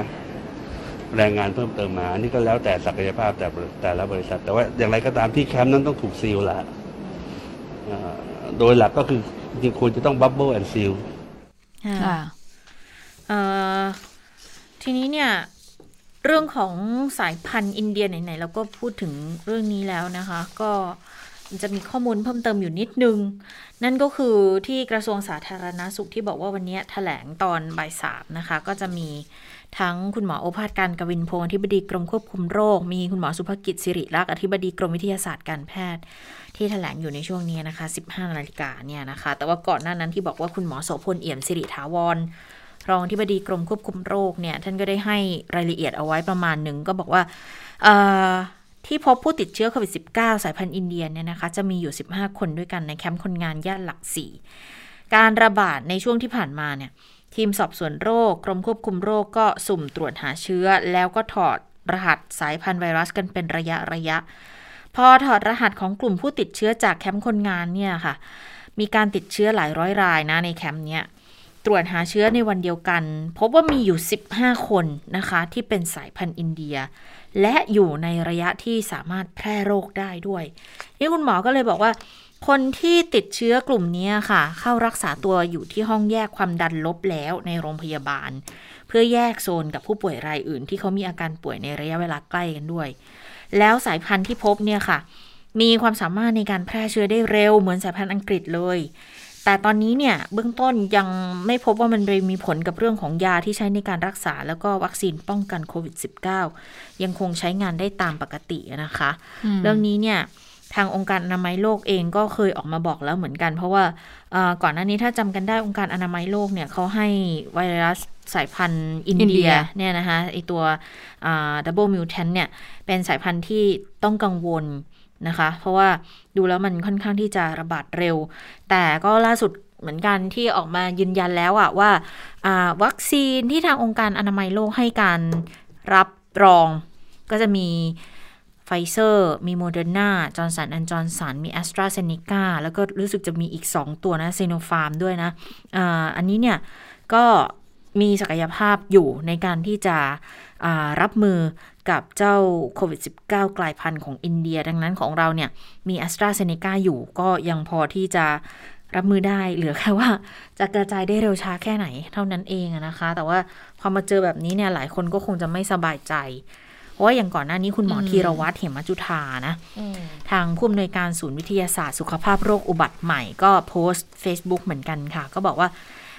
Speaker 5: แรงงานเพิ่มเติมมาอันนี้ก็แล้วแต่ศักยภาพแต่แต่ละบริษัท แต่ว่าอย่างไรก็ตามที่แคมป์นั้นต้องถูก seal ละเอ่อโดยหลักก็คือจริงๆควรจะต้อง bubble and seal
Speaker 2: ค่ะ
Speaker 1: เอ่อ ทีนี้เนี่ย เรื่องของสายพันธุ์อินเดียไหนๆเราก็พูดถึงเรื่องนี้แล้วนะคะ ก็จะมีข้อมูลเพิ่มเติมอยู่นิดนึง นั่นก็คือที่กระทรวงสาธารณาสุขที่บอกว่าวันนี้แถลงตอนบ่ายสามนะคะ ก็จะมีทั้งคุณหมอโอภาสการกวินพงศ์อธิบดีกรมควบคุมโรค มีคุณหมอสุภกิจสิริรักษ์อธิบดีกรมวิทยาศาสตร์การแพทย์ ที่แถลงอยู่ในช่วงนี้นะคะ 15นาฬิกาเนี่ยนะคะ แต่ว่าก่อนหน้านั้นที่บอกว่าคุณหมอโสพลเอี่ยมสิริถาวรรองที่บดีกรมควบคุมโรคเนี่ยท่านก็ได้ให้รายละเอียดเอาไว้ประมาณหนึ่งก็บอกว่าที่พบผู้ติดเชื้อโควิด -19 สายพันธุ์อินเดียเนี่ยนะคะ จะมีอยู่ 15 คนด้วยกันในแคมป์คนงานย่านหลักสี่การระบาดในช่วงที่ผ่านมาเนี่ยทีมสอบสวนโรค กรมควบคุมโรคก็สุ่มตรวจหาเชื้อ แล้วก็ถอดรหัสสายพันธุ์ไวรัสกันเป็นระยะระยะ พอถอดรหัสของกลุ่มผู้ติดเชื้อจากแคมป์คนงานเนี่ยค่ะ มีการติดเชื้อหลายร้อยรายนะในแคมป์เนี้ยตรวจหาเชื้อในวันเดียวกัน พบว่ามีอยู่ 15 คนนะคะ ที่เป็นสายพันธุ์อินเดีย และอยู่ในระยะที่สามารถแพร่โรคได้ด้วย นี่คุณหมอก็เลยบอกว่า คนที่ติดเชื้อกลุ่มนี้ค่ะ เข้ารักษาตัวอยู่ที่ห้องแยกความดันลบแล้วในโรงพยาบาล เพื่อแยกโซนกับผู้ป่วยรายอื่น ที่เขามีอาการป่วยในระยะเวลาใกล้กันด้วย แล้วสายพันธุ์ที่พบเนี่ยค่ะ มีความสามารถในการแพร่เชื้อได้เร็วเหมือนสายพันธุ์อังกฤษเลย แต่ตอนนี้เนี่ยเบื้องต้นยังไม่พบว่ามันไปมีผลกับเรื่องของยาที่ใช้ในการรักษา แล้วก็วัคซีนป้องกันโควิด -19 ยังคงใช้งานได้ตามปกตินะคะ เรื่องนี้เนี่ย ทางองค์การอนามัยโลกเองก็เคยออกมาบอกแล้วเหมือนกัน เพราะว่าเอ่อก่อนหน้านี้ถ้าจำกันได้องค์การอนามัยโลกเนี่ยเขาให้ไวรัสสายพันธุ์อินเดีย
Speaker 2: อินเดี
Speaker 1: ยเนี่ยนะคะไอตัว double mutant เนี่ยเป็นสายพันธุ์ที่ต้องกังวลนะคะ เพราะว่าดูแล้วมันค่อนข้างที่จะระบาดเร็ว แต่ก็ล่าสุดเหมือนกันที่ออกมายืนยันแล้วอะว่าอ่าวัคซีนที่ทางองค์การอนามัยโลกให้การรับรองก็จะมี ไฟเซอร์ มีโมเดอร์นาจอร์นสันแอนด์จอห์นสันมีแอสตราเซเนกาแล้วก็รู้สึกจะมีอีก 2 ตัวนะซิโนฟาร์มด้วยนะอันนี้เนี่ย ก็มีศักยภาพอยู่ในการที่จะรับมือกับเจ้าโควิด -19 กลายพันธุ์ของอินเดีย ดังนั้นของเราเนี่ย มีแอสตราเซเนกาอยู่ก็ยังพอที่จะรับมือได้เหลือแค่ว่าจะกระจายได้เร็วช้าแค่ไหนเท่านั้นเองนะคะ แต่ว่าพอมาเจอแบบนี้เนี่ยหลายคนก็คงจะไม่สบายใจ เพราะว่าอย่างก่อนหน้านี้คุณหมอธีรวัตรเหมจุธานะทางผู้อำนวยการศูนย์วิทยาศาสตร์สุขภาพโรคอุบัติใหม่ก็โพสต์ Facebook เหมือนกันค่ะ ก็บอกว่า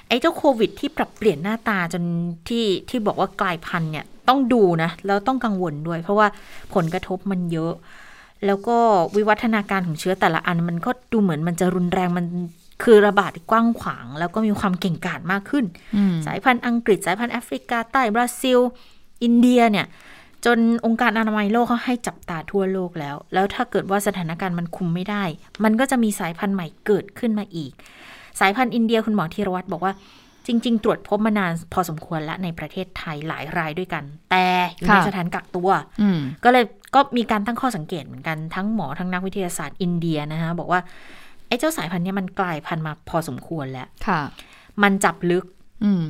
Speaker 1: ไอ้เจ้าโควิด ที่ปรับเปลี่ยนหน้าตาจนที่ที่บอกว่ากลายพันธุ์เนี่ยต้องดูนะแล้วต้องกังวลด้วย เพราะว่าผลกระทบมันเยอะ แล้วก็วิวัฒนาการของเชื้อแต่ละอันมันก็ดูเหมือนมันจะรุนแรงมันคือระบาดกว้างขวาง แล้วก็มีความเก่งกาจมากขึ้น
Speaker 2: อืม
Speaker 1: สายพันธุ์อังกฤษสายพันธุ์แอฟริกาใต้บราซิล อินเดียเนี่ย จนองค์การอนามัยโลกเขาให้จับตาทั่วโลกแล้ว แล้วถ้าเกิดว่าสถานการณ์มันคุมไม่ได้ มันก็จะมีสายพันธุ์ใหม่เกิดขึ้นมาอีก สายพันธุ์อินเดียคุณหมอธีรวัตรบอกว่าจริง ๆ ตรวจพบมานานพอสมควรและในประเทศไทยหลายรายด้วยกัน แต่อยู่ใน
Speaker 2: ค่ะ
Speaker 1: สถานกักตัว
Speaker 2: อืม
Speaker 1: ก็เลยก็มีการตั้งข้อสังเกตเหมือนกันทั้งหมอทั้งนักวิทยาศาสตร์อินเดียนะคะบอกว่าไอ้เจ้าสายพันธุ์เนี้มันกลายพันธุ์มาพอสมควรแล้ว
Speaker 2: ค่ะ
Speaker 1: มันจับลึก
Speaker 2: อืม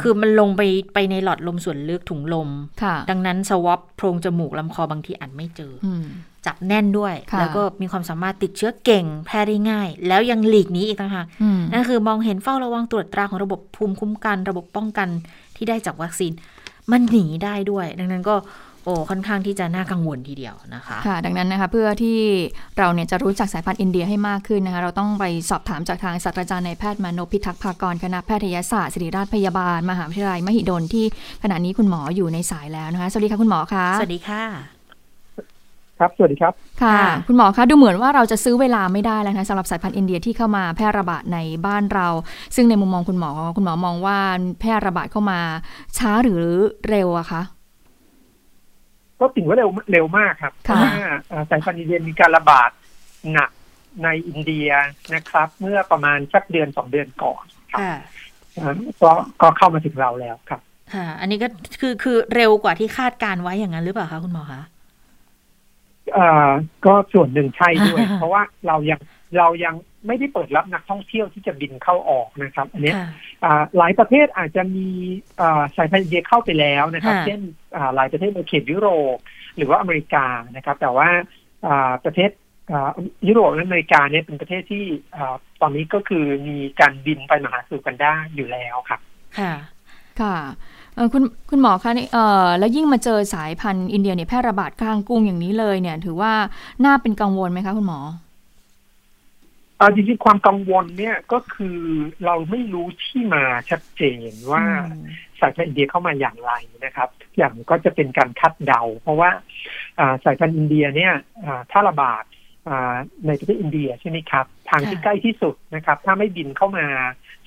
Speaker 1: คือมันลงไปไปในหลอดลมส่วนลึกถุงลม
Speaker 2: ค่ะ
Speaker 1: ดังนั้นสวอปโพรงจมูกลำคอบางทีอาจไม่เจอ
Speaker 2: อืม
Speaker 1: จับแน่นด้วย
Speaker 2: ค่ะ
Speaker 1: แล้วก็มีความสามารถติดเชื้อเก่ง แพร่ได้ง่าย แล้วยังหลีกหนี้อีกต่างหาก
Speaker 2: อืม
Speaker 1: นั่นคือมองเห็นเฝ้าระวังตรวจตราของระบบภูมิคุ้มกัน ระบบป้องกันที่ได้จากวัคซีน มันหนีได้ด้วย ดังนั้นก็ โอ้ค่อนข้างที่จะน่ากังวลทีเดียวนะคะ
Speaker 2: ค่ะดังนั้นนะคะเพื่อที่เราเนี่ยจะรู้จักสายพันธุ์อินเดียให้มากขึ้นนะคะเราต้องไปสอบถามจากทางศาสตราจารย์นายแพทย์มานพพิทักษ์ภากรคณะแพทยศาสตร์ศิริราชพยาบาล มหาวิทยาลัยมหิดลที่ขณะนี้คุณหมออยู่ในสายแล้วนะคะสวัสดีค่ะคุณหมอคะ
Speaker 1: สวัสดีค่ะ
Speaker 7: ครับ สวัสดีครับ
Speaker 2: ค่ะ
Speaker 1: ค่ะ
Speaker 2: คุณหมอคะ ดูเหมือนว่าเราจะซื้อเวลาไม่ได้แล้วนะสำหรับสายพันธุ์อินเดียที่เข้ามาแพร่ระบาดในบ้านเรา ซึ่งในมุมมองคุณหมอ คุณหมอมองว่าแพร่ระบาดเข้ามาช้าหรือเร็วอะคะ
Speaker 7: ก็ถือว่าเร็วเร็วมากครับเพ
Speaker 2: ค่ะ
Speaker 7: ราะว่าเอ่อสายพันธุ์อินเดียมีการระบาดหนักในอินเดียนะครับ เมื่อประมาณสักเดือนสองเดือนก่อนครับ
Speaker 1: ค่ะ
Speaker 7: เอ่อก็ก็เข้ามาถึงเราแล้วครับ
Speaker 1: ค่ะอันนี้ก็คือคือเร็วกว่าที่คาดการไว้อย่างนั้นหรือเปล่าคะคุณหมอคะ
Speaker 7: เเอ่อก็ส่วนหนึ่งใช่ด้วย เพราะว่าเรายังเรายัง ไม่ได้เปิดรับนักท่องเที่ยวที่จะบินเข้าออกนะครับอันเนี้ย
Speaker 1: ค่ะ
Speaker 7: อ่าหลายประเทศอาจจะมีอ่าสายพันธุ์อินเดียเข้าไปแล้วนะครับ
Speaker 1: ค่ะ
Speaker 7: เช่นอ่าหลายประเทศในเขตยุโรปหรือว่าอเมริกานะครับ แต่ว่าอ่าประเทศอ่ายุโรปและอเมริกาเนี่ยเป็นประเทศที่อ่าตอนนี้ก็คือมีการบินไปมาหาสู่กันได้อยู่แล้วครับ
Speaker 1: ค่ะ
Speaker 2: ค่ะเอ่อคุณคุณหมอคะนี่เอ่อแล้วยิ่งมาเจอสายพันธุ์อินเดียเนี่ยแพร่ระบาดกลางกรุงอย่างนี้เลยเนี่ย ถือว่าน่าเป็นกังวลไหมคะคุณหมอ
Speaker 7: เอ่าจริงๆความกังวลเนี่ยก็คือเราไม่รู้ที่มาชัดเจนว่า
Speaker 1: อืม
Speaker 7: สายพันธุ์อินเดียเข้ามาอย่างไรนะครับทุกอย่างก็จะเป็นการคาดเดา เพราะว่าอ่าสายพันธุ์อินเดียเนี่ยอ่าถ้าระบาดอ่าในประเทศอินเดียใช่ไหมครับ ทางที่
Speaker 1: ค่ะ
Speaker 7: ใกล้ที่สุดนะครับ ถ้าไม่บินเข้ามา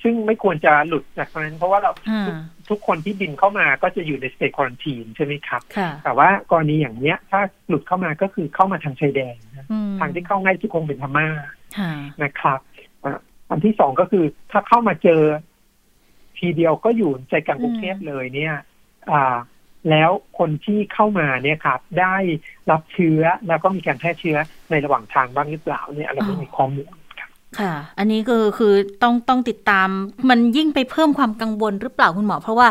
Speaker 7: ซึ่งไม่ควรจะหลุดจากตรงนั้น เพราะว่าเรา
Speaker 1: อ่า
Speaker 7: ทุกคนที่บินเข้ามาก็จะอยู่ในสเตทควอนตีนใช่ไหมครับ
Speaker 1: ค่ะ
Speaker 7: แต่ว่ากรณีอย่างเนี้ย ถ้าหลุดเข้ามาก็คือเข้ามาทางชายแดนนะ
Speaker 1: อืม
Speaker 7: ทางที่เข้าง่ายที่คงเป็นพม่า
Speaker 1: ค่ะ
Speaker 7: นะครับอันที่สองก็คือถ้าเข้ามาเจอทีเดียวก็อยู่ใจกลางกรุงเทพเลยเนี่ยอ่าแล้วคนที่เข้ามาเนี่ยครับ ได้รับเชื้อแล้วก็มีการแพร่เชื้อในระหว่างทางบ้างหรือเปล่าเนี่ยเราไม่มีข้อมูล ครับ
Speaker 1: ค่ะ อันนี้คือคือต้องต้องติดตาม มันยิ่งไปเพิ่มความกังวลหรือเปล่าคุณหมอ เพราะว่า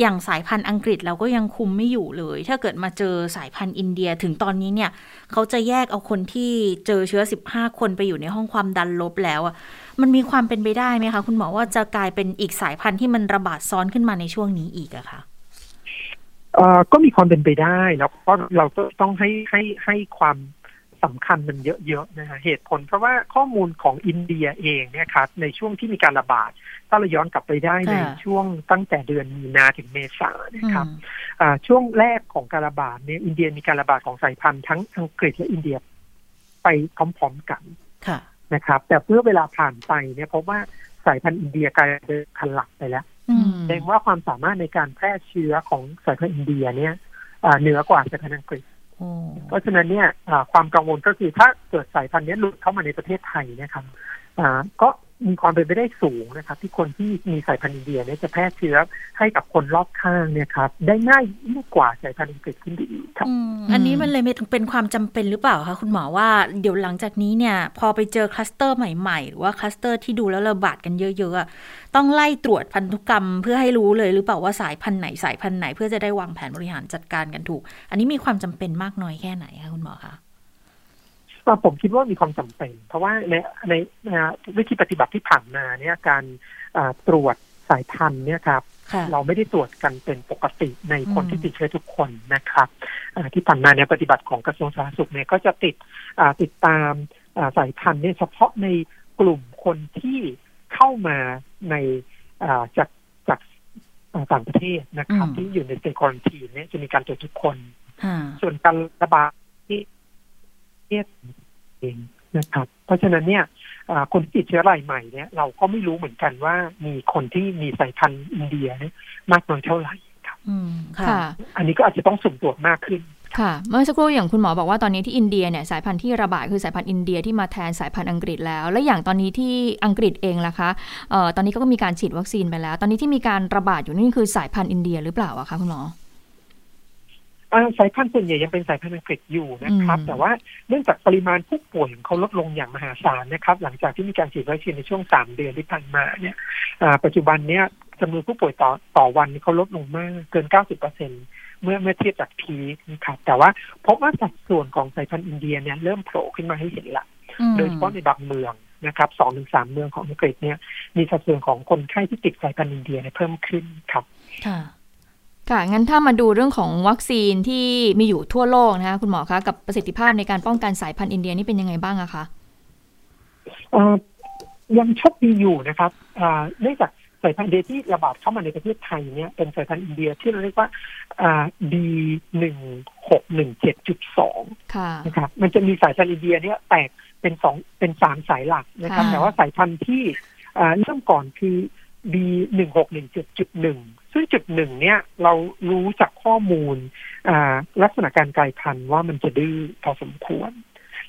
Speaker 1: อย่างสายพันธุ์อังกฤษเราก็ยังคุมไม่อยู่เลย ถ้าเกิดมาเจอสายพันธุ์อินเดียถึงตอนนี้เนี่ย เขาจะแยกเอาคนที่เจอเชื้อ 15 คนไปอยู่ในห้องความดันลบแล้วอะมันมีความเป็นไปได้ไหมคะ คุณหมอว่าจะกลายเป็นอีกสายพันธุ์ที่มันระบาดซ้อนขึ้นมาในช่วงนี้อีกอะคะ
Speaker 7: เอ่อก็มีความเป็นไปได้แล้วก็เราก็ต้องให้ให้ให้ความ สำคัญมันเยอะๆนะฮะเหตุผลเพราะว่าข้อมูลของอินเดียเองเนี่ยครับในช่วงที่มีการระบาด ถ้าเราย้อนกลับไปได้ใน
Speaker 1: ค่ะ
Speaker 7: ช่วงตั้งแต่เดือนมีนาถึงเมษานะครับ
Speaker 1: อืม
Speaker 7: อ่าช่วงแรกของการระบาดเนี่ยอินเดียมีการระบาดของสายพันธุ์ทั้งอังกฤษและอินเดียไปพร้อมๆกัน
Speaker 1: ค่ะ
Speaker 7: นะครับ แต่เมื่อเวลาผ่านไปเนี่ยพบว่าสายพันธุ์อินเดียกลายเป็นพันหลักไปแล้ว
Speaker 1: อืม
Speaker 7: แสดงว่าความสามารถในการแพร่เชื้อของสายพันธุ์อินเดียเนี่ยอ่าเหนือกว่าสายพันธุ์อังกฤษ
Speaker 1: โอ้
Speaker 7: เพราะฉะนั้นเนี่ยความกังวลก็คือถ้าเกิดสายพันธุ์นี้หลุดเข้ามาในประเทศไทยเนี่ยนะครับก็ มีความเป็นไปได้สูงนะครับ ที่คนที่มีสายพันธุ์อินเดียเนี่ยจะแพร่เชื้อให้กับคนรอบข้างเนี่ยครับ ได้ง่ายยิ่งกว่าสายพันธุ์อังกฤษขึ้นไปอีกครับ
Speaker 1: อันนี้มันเลยเป็นความจำเป็นหรือเปล่าคะคุณหมอว่าเดี๋ยวหลังจากนี้เนี่ย พอไปเจอคลัสเตอร์ใหม่ๆ หรือว่าคลัสเตอร์ที่ดูแล้วระบาดกันเยอะๆต้องไล่ตรวจพันธุกรรมเพื่อให้รู้เลยหรือเปล่าว่าสายพันธุ์ไหนสายพันธุ์ไหนเพื่อจะได้วางแผนบริหารจัดการกันถูก อันนี้มีความจำเป็นมากน้อยแค่ไหนคะคุณหมอคะ
Speaker 7: ผมคิดว่ามีความจำเป็น เพราะว่าในในอ่าวิธีปฏิบัติที่ผ่านมาเนี่ยการอ่าตรวจสายพันธุ์เนี่ยครับ
Speaker 1: ค่ะ
Speaker 7: เราไม่ได้ตรวจกันเป็นปกติในคน
Speaker 1: อืม
Speaker 7: ที่ติดเชื้อทุกคนนะครับอ่าที่ผ่านมาในยปฏิบัติของกระทรวงสาธารณสุขเนี่ยก็จะติดอ่าติดตามอ่าสายพันธุ์เนี่ยเฉพาะในกลุ่มคนที่เข้ามาในอ่าจากจากอ่าต่างประเทศนะครับ ที่อยู่ในเป็นควอนตีเนี่ยจะมีการตรวจทุกคน
Speaker 1: ค่ะ
Speaker 7: ส่วนการระบาด ที่เนี่ยเองนะครับ เพราะฉะนั้นเนี่ยอ่าคนที่ติดเชื้อรายใหม่เนี่ยเราก็ไม่รู้เหมือนกันว่ามีคนที่มีสายพันธุ์อินเดียเนี่ยมากน้อยเท่าไหร่ครับ
Speaker 1: อืมค่ะ
Speaker 2: ค่ะ
Speaker 7: อันนี้ก็อาจจะต้องสุ่มตรวจมากขึ้น
Speaker 2: ค่ะ เมื่อสักครู่อย่างคุณหมอบอกว่าตอนนี้ที่อินเดียเนี่ยสายพันธุ์ที่ระบาดคือสายพันธุ์อินเดียที่มาแทนสายพันธุ์อังกฤษแล้ว และอย่างตอนนี้ที่อังกฤษเองล่ะคะเอ่อตอนนี้ก็มีการฉีดวัคซีนไปแล้ว ตอนนี้ที่มีการระบาดอยู่นี่คือสายพันธุ์อินเดียหรือเปล่าอะคะคุณหมอ
Speaker 7: อ่า สายพันธุ์ส่วนใหญ่ยังเป็นสายพันธุ์อังกฤษอยู่นะครับ
Speaker 2: อืม
Speaker 7: แต่ว่าเนื่องจากปริมาณผู้ป่วยของเขาลดลงอย่างมหาศาลนะครับ หลังจากที่มีการฉีดวัคซีนในช่วงสามเดือนที่ผ่านมาเนี่ยอ่าปัจจุบันเนี้ยจำนวนผู้ป่วยต่อต่อวันนี่เขาลดลงมากเกิน 90เปอร์เซ็นเมื่อเมื่อเทียบจากพีคนะครับแต่ว่าพบว่าสัดส่วนของสายพันธุ์อินเดียเนี่ยเริ่มโผล่ขึ้นมาให้เห็นละ
Speaker 1: อืม
Speaker 7: โดยเฉพาะในบางเมืองนะครับสองถึงสามเมืองของอังกฤษเนี่ย มีสัดส่วนของคนไข้ที่ติดสายพันธุ์อินเดียเนี่ยเพิ่มขึ้นครับ
Speaker 1: ค่ะ
Speaker 2: ค่ะ งั้นถ้ามาดูเรื่องของวัคซีนที่มีอยู่ทั่วโลกนะคะคุณหมอคะ กับประสิทธิภาพในการป้องกันสายพันธุ์อินเดียนี่เป็นยังไงบ้างอะคะ
Speaker 7: ยังชอบดีอยู่นะครับเนื่องจากสายพันธุ์เดที่ระบาดเข้ามาในประเทศไทยเนี่ยเป็นสายพันธุ์อินเดียที่เราเรียกว่าดีหนึ่งหกหนึ่งเจ็ดจุดสองนะครับมันจะมีสายพันธุ์อินเดียเนี่ยแตกเป็นสองเป็นสามสายหลักนะครับ แต่ว่าสายพันธุ์ที่เริ่มก่อนคือดีหนึ่งหกหนึ่งจุดจุดหนึ่ง ซึ่งจุดหนึ่งเนี่ยเรารู้จากข้อมูลอ่าลักษณะการกลายพันธุ์ว่ามันจะดื้อพอสมควร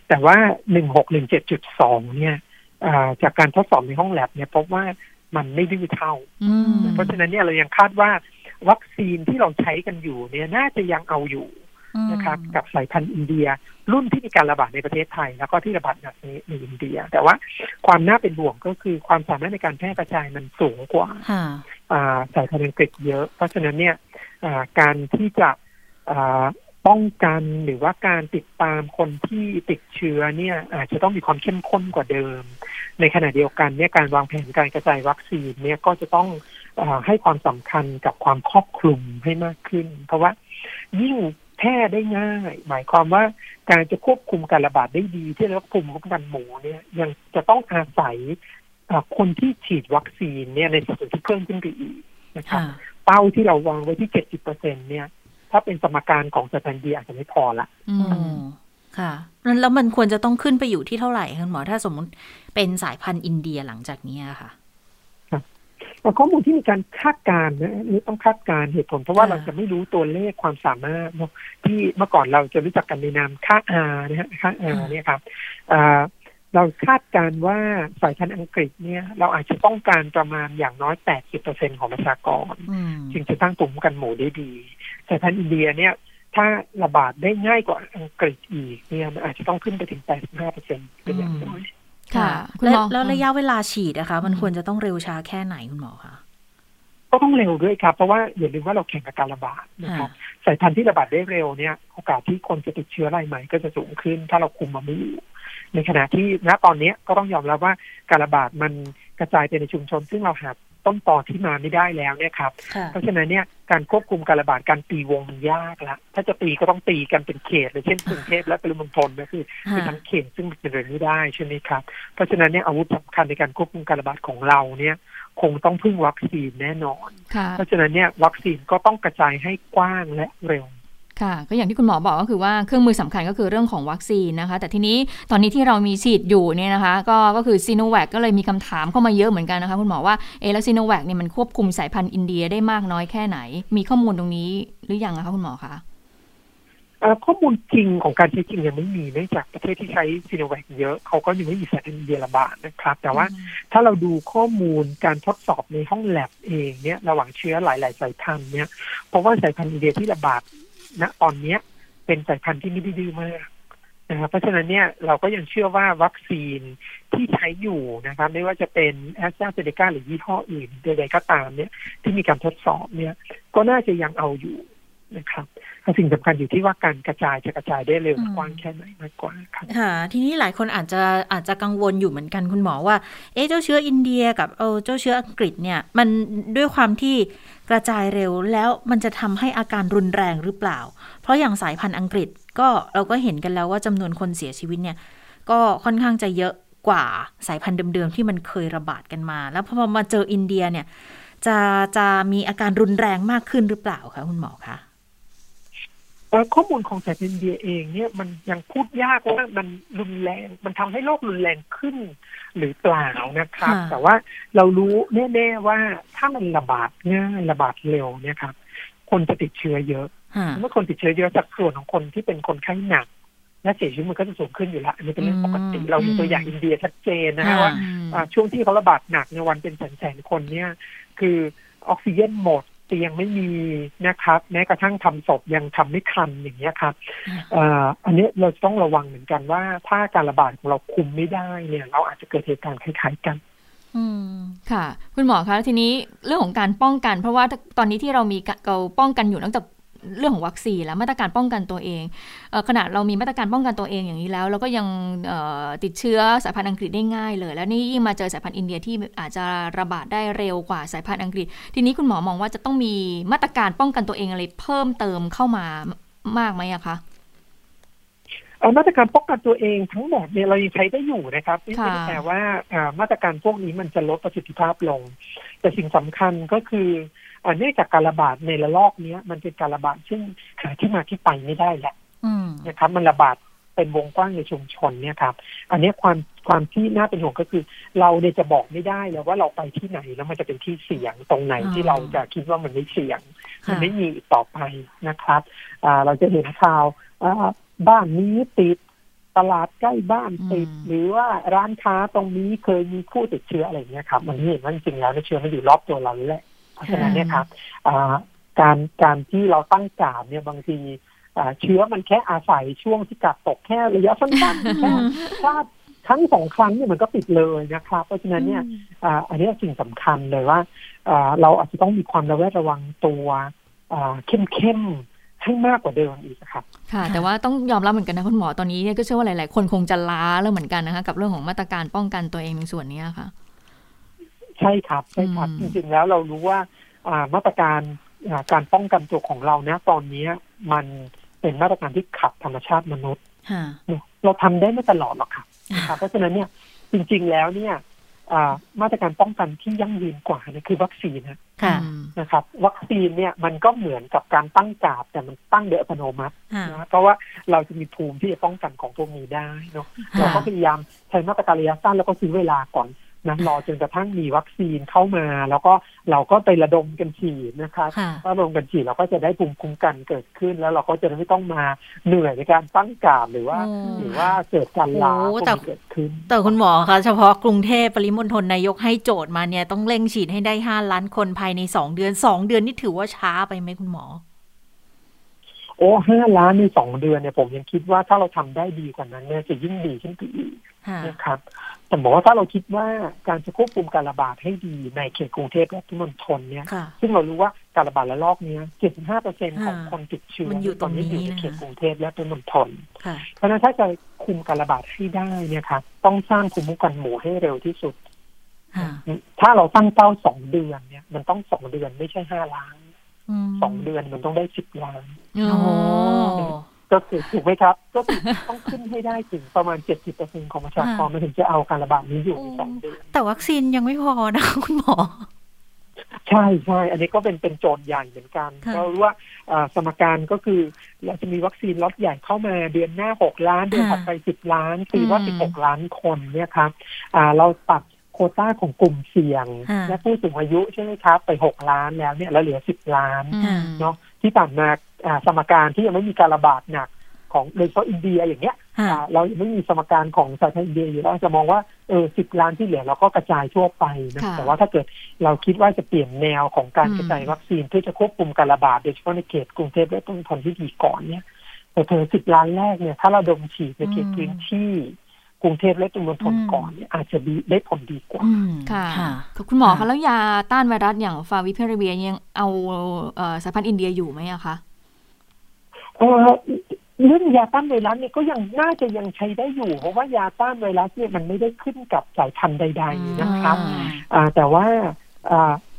Speaker 7: แต่ว่าหนึ่งหกหนึ่งเจ็ดจุดสองเนี่ยอ่าจากการทดสอบในห้องแลบเนี่ยพบว่ามันไม่ดื้อเท่า
Speaker 2: อืม
Speaker 7: เพราะฉะนั้นเนี่ยเรายังคาดว่าวัคซีนที่เราใช้กันอยู่เนี่ยน่าจะยังเอาอยู่ นะครับกับสายพันธุ์อินเดีย รุ่นที่มีการระบาดในประเทศไทย แล้วก็ที่ระบาดหนักในในอินเดีย แต่ว่าความน่าเป็นห่วงก็คือความสามารถในการแพร่กระจายมันสูงกว่า
Speaker 1: ค่ะ
Speaker 7: อ่าสายพันธุ์อังกฤษเยอะ เพราะฉะนั้นเนี่ยอ่าการที่จะอ่าป้องกันหรือว่าการติดตามคนที่ติดเชื้อเนี่ยอาจจะต้องมีความเข้มข้นกว่าเดิม ในขณะเดียวกันเนี่ยการวางแผนการกระจายวัคซีนเนี่ยก็จะต้องอาให้ความสำคัญกับความครอบคลุมให้มากขึ้น เพราะว่ายิ่งแพร่ได้ง่าย หมายความว่าการจะควบคุมการระบาดได้ดี ที่เรียกว่าภูมิคุ้มกันหมู่เนี่ยยังจะต้องอาศัยอ่าคนที่ฉีดวัคซีนเนี่ยในสัดส่วนที่เพิ่มขึ้นไปอีกนะครับ
Speaker 1: ค่ะ
Speaker 7: เป้าที่เราวางไว้ที่เจ็ดสิบเปอร์เซ็นเนี่ย ถ้าเป็นสมการของสแตนเดียอาจจะไม่พอละ
Speaker 2: อืม
Speaker 1: อ๋อค่ะแล้วแล้วมันควรจะต้องขึ้นไปอยู่ที่เท่าไหร่คุณหมอถ้าสมมติเป็นสายพันธุ์อินเดียหลังจากนี้อะค่ะ
Speaker 7: แต่ข้อมูลที่มีการคาดการณ์นะอันนี่ต้องคาดการณ์เหตุผล เพราะว่า
Speaker 1: ค่ะ
Speaker 7: เราจะไม่รู้ตัวเลขความสามารถเนอะที่เมื่อก่อนเราจะรู้จักกันในนามค่า R นะฮะค่า R เนี่ยครับอ่าเราคาดการณ์ว่าสายพันธุ์อังกฤษเนี่ย เราอาจจะต้องการประมาณอย่างน้อย 80%ของประชากร
Speaker 1: อืม
Speaker 7: จึงจะตั้งตุ่มกันหมู่ได้ดีสายพันธุ์อินเดียเนี่ยถ้าระบาดได้ง่ายกว่าอังกฤษอีกเนี่ยมันอาจจะต้องขึ้นไปถึง 85%เป็นอย่างน้อย
Speaker 2: ค่ะคุณ
Speaker 1: แล้ว
Speaker 2: หมอ
Speaker 1: แล้วระยะเวลาฉีดนะคะมันควรจะต้องเร็วช้าแค่ไหนคุณหมอคะ
Speaker 7: ก็ต้องเร็วด้วยครับ เพราะว่าอย่าลืมว่าเราแข่งกับการระบาดนะครับสายพันธุ์ที่ระบาดได้เร็วเนี่ยโอกาสที่คนจะติดเชื้อรายใหม่ก็จะสูงขึ้น ถ้าเราคุมมันไม่อยู่ในขณะที่ณตอนนี้ก็ต้องยอมรับว่าการระบาดมันกระจายไปในชุมชน ซึ่งเราหา ต้นตอที่มาไม่ได้แล้วเนี่ยครับ
Speaker 1: ค่ะ
Speaker 7: เพราะฉะนั้นเนี่ยการควบคุมการระบาดการตีวงมันยากละถ้าจะตีก็ต้องตีกันเป็นเขตเลยเช่นกรุงเทพและปริมณฑลก็คือเป็นทั้งเขตซึ่งมันเป็นเรื่องไม่ได้ใช่ไหมครับ เพราะฉะนั้นเนี่ยอาวุธสำคัญในการควบคุมการระบาดของเราเนี่ยคงต้องพึ่งวัคซีนแน่นอน
Speaker 2: ค่ะ
Speaker 7: เพราะฉะนั้นเนี่ยวัคซีนก็ต้องกระจายให้กว้างและเร็ว
Speaker 2: ค่ะก็อย่างที่คุณหมอบอกก็คือว่าเครื่องมือสำคัญก็คือเรื่องของวัคซีนนะคะ แต่ทีนี้ตอนนี้ที่เรามีฉีดอยู่เนี่ยนะคะ ก็ก็คือซีโนแวคก็เลยมีคำถามเข้ามาเยอะเหมือนกันนะคะคุณหมอว่าเอะแล้วซีโนแวคเนี่ยมันควบคุมสายพันธุ์อินเดียได้มากน้อยแค่ไหน มีข้อมูลตรงนี้หรือยังคะคุณหมอคะ
Speaker 7: เอ่อข้อมูลจริงของการใช้จริงยังไม่มีเนื่องจากประเทศที่ใช้ซีโนแวคเยอะเขาก็ยังไม่มีสายพันธุ์อินเดียระบาดนะครับ แต่ว่าถ้าเราดูข้อมูลการทดสอบในห้องแลบเองเนี่ยระหว่างเชื้อหลาย ๆ สายพันธุ์เนี่ยเพราะว่าสายพันธุ์อินเดียที่ระบาด ณตอนเนี้ย เป็นสายพันธุ์ที่ไม่ได้ดื้อมากนะครับเพราะฉะนั้นเนี่ยเราก็ยังเชื่อว่าวัคซีนที่ใช้อยู่นะครับ ไม่ว่าจะเป็นแอสตราเซเนกาหรือยี่ห้ออื่นใดๆก็ตามเนี่ย ที่มีการทดสอบเนี่ย ก็น่าจะยังเอาอยู่ นะครับแต่สิ่งสำคัญอยู่ที่ว่าการกระจายจะกระจายได้เร็ว
Speaker 1: อืม
Speaker 7: กว้างแค่ไหนมากกว่าครับ
Speaker 1: ค่ะทีนี้หลายคนอาจจะอาจจะกังวลอยู่เหมือนกันคุณหมอว่า เอ๊ะเจ้าเชื้ออินเดียกับเออเจ้าเชื้ออังกฤษเนี่ย มันด้วยความที่กระจายเร็วแล้วมันจะทำให้อาการรุนแรงหรือเปล่า เพราะอย่างสายพันธุ์อังกฤษก็เราก็เห็นกันแล้วว่าจำนวนคนเสียชีวิตเนี่ย ก็ค่อนข้างจะเยอะกว่าสายพันธุ์เดิมๆที่มันเคยระบาดกันมา แล้วพอมาเจออินเดียเนี่ย จะจะมีอาการรุนแรงมากขึ้นหรือเปล่าคะคุณหมอคะ
Speaker 7: เอ่อ ข้อมูลของสายพันธุ์อินเดียเองเนี่ยมันยังพูดยากว่ามันรุนแรง มันทำให้โรครุนแรงขึ้น หรือเปล่านะครับ
Speaker 1: ค่ะ
Speaker 7: แต่ว่าเรารู้แน่ๆว่าถ้ามันระบาดง่ายระบาดเร็วเนี่ยครับคนจะติดเชื้อเยอะ
Speaker 1: ค่ะ
Speaker 7: เมื่อคนติดเชื้อเยอะสัดส่วนของคนที่เป็นคนไข้หนักและเสียชีวิตมันก็จะสูงขึ้นอยู่แล้วอันนี้เป็นเรื่องปกติ
Speaker 1: อืม
Speaker 7: เรามีตัวอย่างอินเดียชัดเจนนะฮะว่าอ่าช่วงที่เขาระบาดหนักในยวันเป็นแสนๆคนเนี่ย คือออกซิเจนหมด เตียงไม่มีนะครับ แม้กระทั่งทำศพยังทำไม่ทันอย่างเงี้ยครับ
Speaker 1: อ่า
Speaker 7: อ่าอันนี้เราต้องระวังเหมือนกันว่า ถ้าการระบาดของเราคุมไม่ได้เนี่ย เราอาจจะเกิดเหตุการณ์คล้ายๆกัน
Speaker 1: อืม
Speaker 2: ค่ะ คุณหมอคะทีนี้เรื่องของการป้องกัน เพราะว่าตอนนี้ที่เรามีกะเราป้องกันอยู่นอกจาก เรื่องของวัคซีนแล้วมาตรการป้องกันตัวเองเออขณะเรามีมาตรการป้องกันตัวเองอย่างนี้แล้ว เราก็ยังติดเชื้อสายพันธุ์อังกฤษได้ง่ายเลย แล้วนี่ยิ่งมาเจอสายพันธุ์อินเดียที่อาจจะระบาดได้เร็วกว่าสายพันธุ์อังกฤษ ทีนี้คุณหมอมองว่าจะต้องมีมาตรการป้องกันตัวเองอะไรเพิ่มเติมเข้ามามากไหมอะคะ
Speaker 7: มาตรการป้องกันตัวเองทั้งหมดเนี่ยเรายังใช้ได้อยู่นะครับไม่
Speaker 2: ค่ะ
Speaker 7: ไม่ได้แปลว่าอ่ามาตรการพวกนี้มันจะลดประสิทธิภาพลง แต่สิ่งสำคัญก็คืออ่าเนื่องจากการระบาดในระลอกเนี้ยมันเป็นการระบาดซึ่งหาที่มาที่ไปไม่ได้แหละ
Speaker 1: อืม
Speaker 7: นะครับ มันระบาดเป็นวงกว้างในชุมชนเนี่ยครับ อันเนี้ยความความที่น่าเป็นห่วงก็คือ เราเนี่ยจะบอกไม่ได้แล้วว่าเราไปที่ไหนแล้วมันจะเป็นที่เสี่ยงตรงไหน
Speaker 1: อ๋อ
Speaker 7: ที่เราจะคิดว่ามันไม่เสี่ยง มัน
Speaker 1: ค่ะ
Speaker 7: ไม่มีอีกต่อไปนะครับอ่าเราจะเห็นข่าวอ่า บ้านนี้ติดตลาดใกล้บ้านติด
Speaker 2: อืม
Speaker 7: หรือว่าร้านค้าตรงนี้เคยมีผู้ติดเชื้ออะไรอย่างเงี้ยครับมันเห็นว่าจริงๆแล้วเนี่ยเชื้อมันอยู่รอบตัวเราแหละเพราะฉะนั้นเนี่ยครับอ่าการการที่เราตั้งการดเนี่ยบางทีอ่าเชื้อมันแค่อาศัยช่วงที่กัดตกแค่ระยะสั้นๆแค่พลาดครั้งสองครั้งเนี่ยมันก็ติดเลยนะครับ เพราะฉะนั้นเนี่ยอ่าอันนี้สิ่งสำคัญเลยว่าอ่าเราอาจจะต้องมีความระแวดระวังตัวอ่าเข้มๆ ให้มากกว่าเดิมอีกครับ
Speaker 2: ค่ะ แต่ว่าต้องยอมรับเหมือนกันนะคุณหมอตอนนี้เนี่ยก็เชื่อว่าหลาย ๆ คนคงจะล้าแล้วเหมือนกันนะคะกับเรื่องของมาตรการป้องกันตัวเองในส่วนนี้ค่ะ
Speaker 7: ใช่ครับใช่ครับ
Speaker 2: อื
Speaker 7: จ
Speaker 2: ม
Speaker 7: ริงๆแล้วเรารู้ว่าอ่ามาตรการอ่าการป้องกันตัวของเราเนี่ยตอนนี้มันเป็นมาตรการที่ขัดธรรมชาติมนุษย์
Speaker 1: ค่ะ
Speaker 7: เราทำได้ไม่ตลอดหรอกครับนะครับเพราะฉะนั้นเนี่ยจริง ๆ แล้วเนี่ยอ่า มาตรการป้องกันที่ยั่งยืนกว่าเนี่ยคือวัคซีนนะ
Speaker 1: ค่ะ
Speaker 2: อืม
Speaker 7: นะครับ วัคซีนเนี่ยมันก็เหมือนกับการตั้งกาดแต่มันตั้งโดยอัตโนมัติ
Speaker 1: ค่ะ
Speaker 7: นะเพราะว่าเราจะมีภูมิที่จะป้องกันของพวกนี้ได้เนาะ
Speaker 1: ค่ะ
Speaker 7: เราก็พยายามใช้มาตรการระยะสั้นแล้วก็ซื้อเวลาก่อน นะรอจนกระทั่งมีวัคซีนเข้ามา แล้วก็เราก็ไประดมกันฉีดนะครับ
Speaker 1: ค่ะ
Speaker 7: ถ้าระดมกันฉีดเราก็จะได้ภูมิคุ้มกันเกิดขึ้น แล้วเราก็จะไม่ต้องมาเหนื่อยในการตั้งการดหรือว่า
Speaker 1: อืม
Speaker 7: หรือว่าเกิดการลา
Speaker 1: โอ้
Speaker 7: พวก
Speaker 1: แต่
Speaker 7: นี้เกิดขึ้น
Speaker 1: แต่คุณหมอคะเฉพาะกรุงเทพปริมณฑลนายกให้โจทย์มาเนี่ยต้องเร่งฉีดให้ได้ห้าล้านคนภายในสองเดือนสองเดือนนี่ถือว่าช้าไปไหมคุณหมอ
Speaker 7: โอ้ห้าล้านในสองเดือนเนี่ยผมยังคิดว่าถ้าเราทำได้ดีกว่านั้นเนี่ยจะยิ่งดีขึ้นไปอีก
Speaker 1: ค่ะ
Speaker 7: นะครับแต่บอกว่าถ้าเราคิดว่าการจะควบคุมการระบาดให้ดีในเขตกรุงเทพและปริมณฑลเนี่ย
Speaker 1: ค่ะ
Speaker 7: ซึ่งเรารู้ว่าการระบาดระลอกเนี้ย75เปอร์เซ็นของ
Speaker 1: อ่า
Speaker 7: คนติดเชื้อ
Speaker 1: มันอยู่ตรงนี้
Speaker 7: ตอนนี้อยู่ใน
Speaker 1: นะคะ
Speaker 7: เขตกรุงเทพและปริมณฑล
Speaker 1: ค่ะ
Speaker 7: เพราะฉะนั้นถ้าจะคุมการระบาดให้ได้เนี่ยครับต้องสร้างภูมิคุ้มกันหมู่ให้เร็วที่สุด
Speaker 1: ค่ะ
Speaker 7: ถ้าเราตั้งเป้าสองเดือนเนี่ย มันต้องสองเดือนไม่ใช่ห้าล้าน
Speaker 1: ม
Speaker 7: สองเดือนมันต้องได้สิบล้าน
Speaker 1: โอ้โห
Speaker 7: ก็คือถูกไหมครับ ก็คือต้องขึ้นให้ได้ถึงประมาณเจ็ดสิบเปอร์เซ็นของประชากรมันถึงจะเอาการระบาดนี้อยู่ในสองเดือน
Speaker 1: แต่วัคซีนยังไม่พอนะคุณหมอ
Speaker 7: ใช่ใช่อันนี้ก็เป็นเป็นโจทย์ใหญ่เหมือนกัน
Speaker 1: ค่ะ
Speaker 7: เรารู้ว่าอ่าสมการก็คือเราจะมีวัคซีนล็อตใหญ่เข้ามาเดือนหน้าหกล้าน เดือนถัดไปสิบล้านตีว่าสิบหกล้านคนเนี่ยครับอ่าเราตัดโควต้าของกลุ่มเสี่ยง
Speaker 1: ค่ะ
Speaker 7: และผู้สูงอายุใช่ไหมครับ ไปหกล้านแล้วเนี่ยแล้วเหลือสิบล้าน
Speaker 2: อืม
Speaker 7: เนาะ ที่ผ่านมาอ่าสมการที่ยังไม่มีการระบาดหนักของโดยเฉพาะอินเดียอย่างเงี้ย
Speaker 1: ค่ะ
Speaker 7: อ่าเรายังไม่มีสมการของสายพันธุ์อินเดียอยู่เราจะมองว่าเออสิบล้านที่เหลือเราก็กระจายทั่วไปนะ
Speaker 2: ค่ะ
Speaker 7: แต่ว่าถ้าเกิดเราคิดว่าจะเปลี่ยนแนวของการ
Speaker 2: อืม
Speaker 7: กระจายวัคซีนเพื่อจะควบคุมการระบาดโดยเฉพาะในเขตกรุงเทพและปริมณฑลที่ดีก่อนเนี่ยแต่เธอสิบล้านแรกเนี่ยถ้าเราดมฉีดในเขตพื้นที่ กรุงเทพและปริมณฑลก่อนเนี่ยอาจจะดีได้ผลดีกว่า
Speaker 1: อืม
Speaker 2: ค่ะ
Speaker 1: ค่ะ
Speaker 2: คุณหมอ
Speaker 1: ค่ะ
Speaker 2: คะแล้วยาต้านไวรัสอย่างฟาวิพิราเวียยังเอาเอ่อสายพันธุ์อินเดียอยู่ไหมอะคะ
Speaker 7: เอ่อเรื่องยาต้านไวรัสเนี่ยก็ยังน่าจะยังใช้ได้อยู่ เพราะว่ายาต้านไวรัสเนี่ยมันไม่ได้ขึ้นกับสายพันธุ์ใด ๆ นะครับ
Speaker 1: อืม
Speaker 7: อ่าแต่ว่าอ่า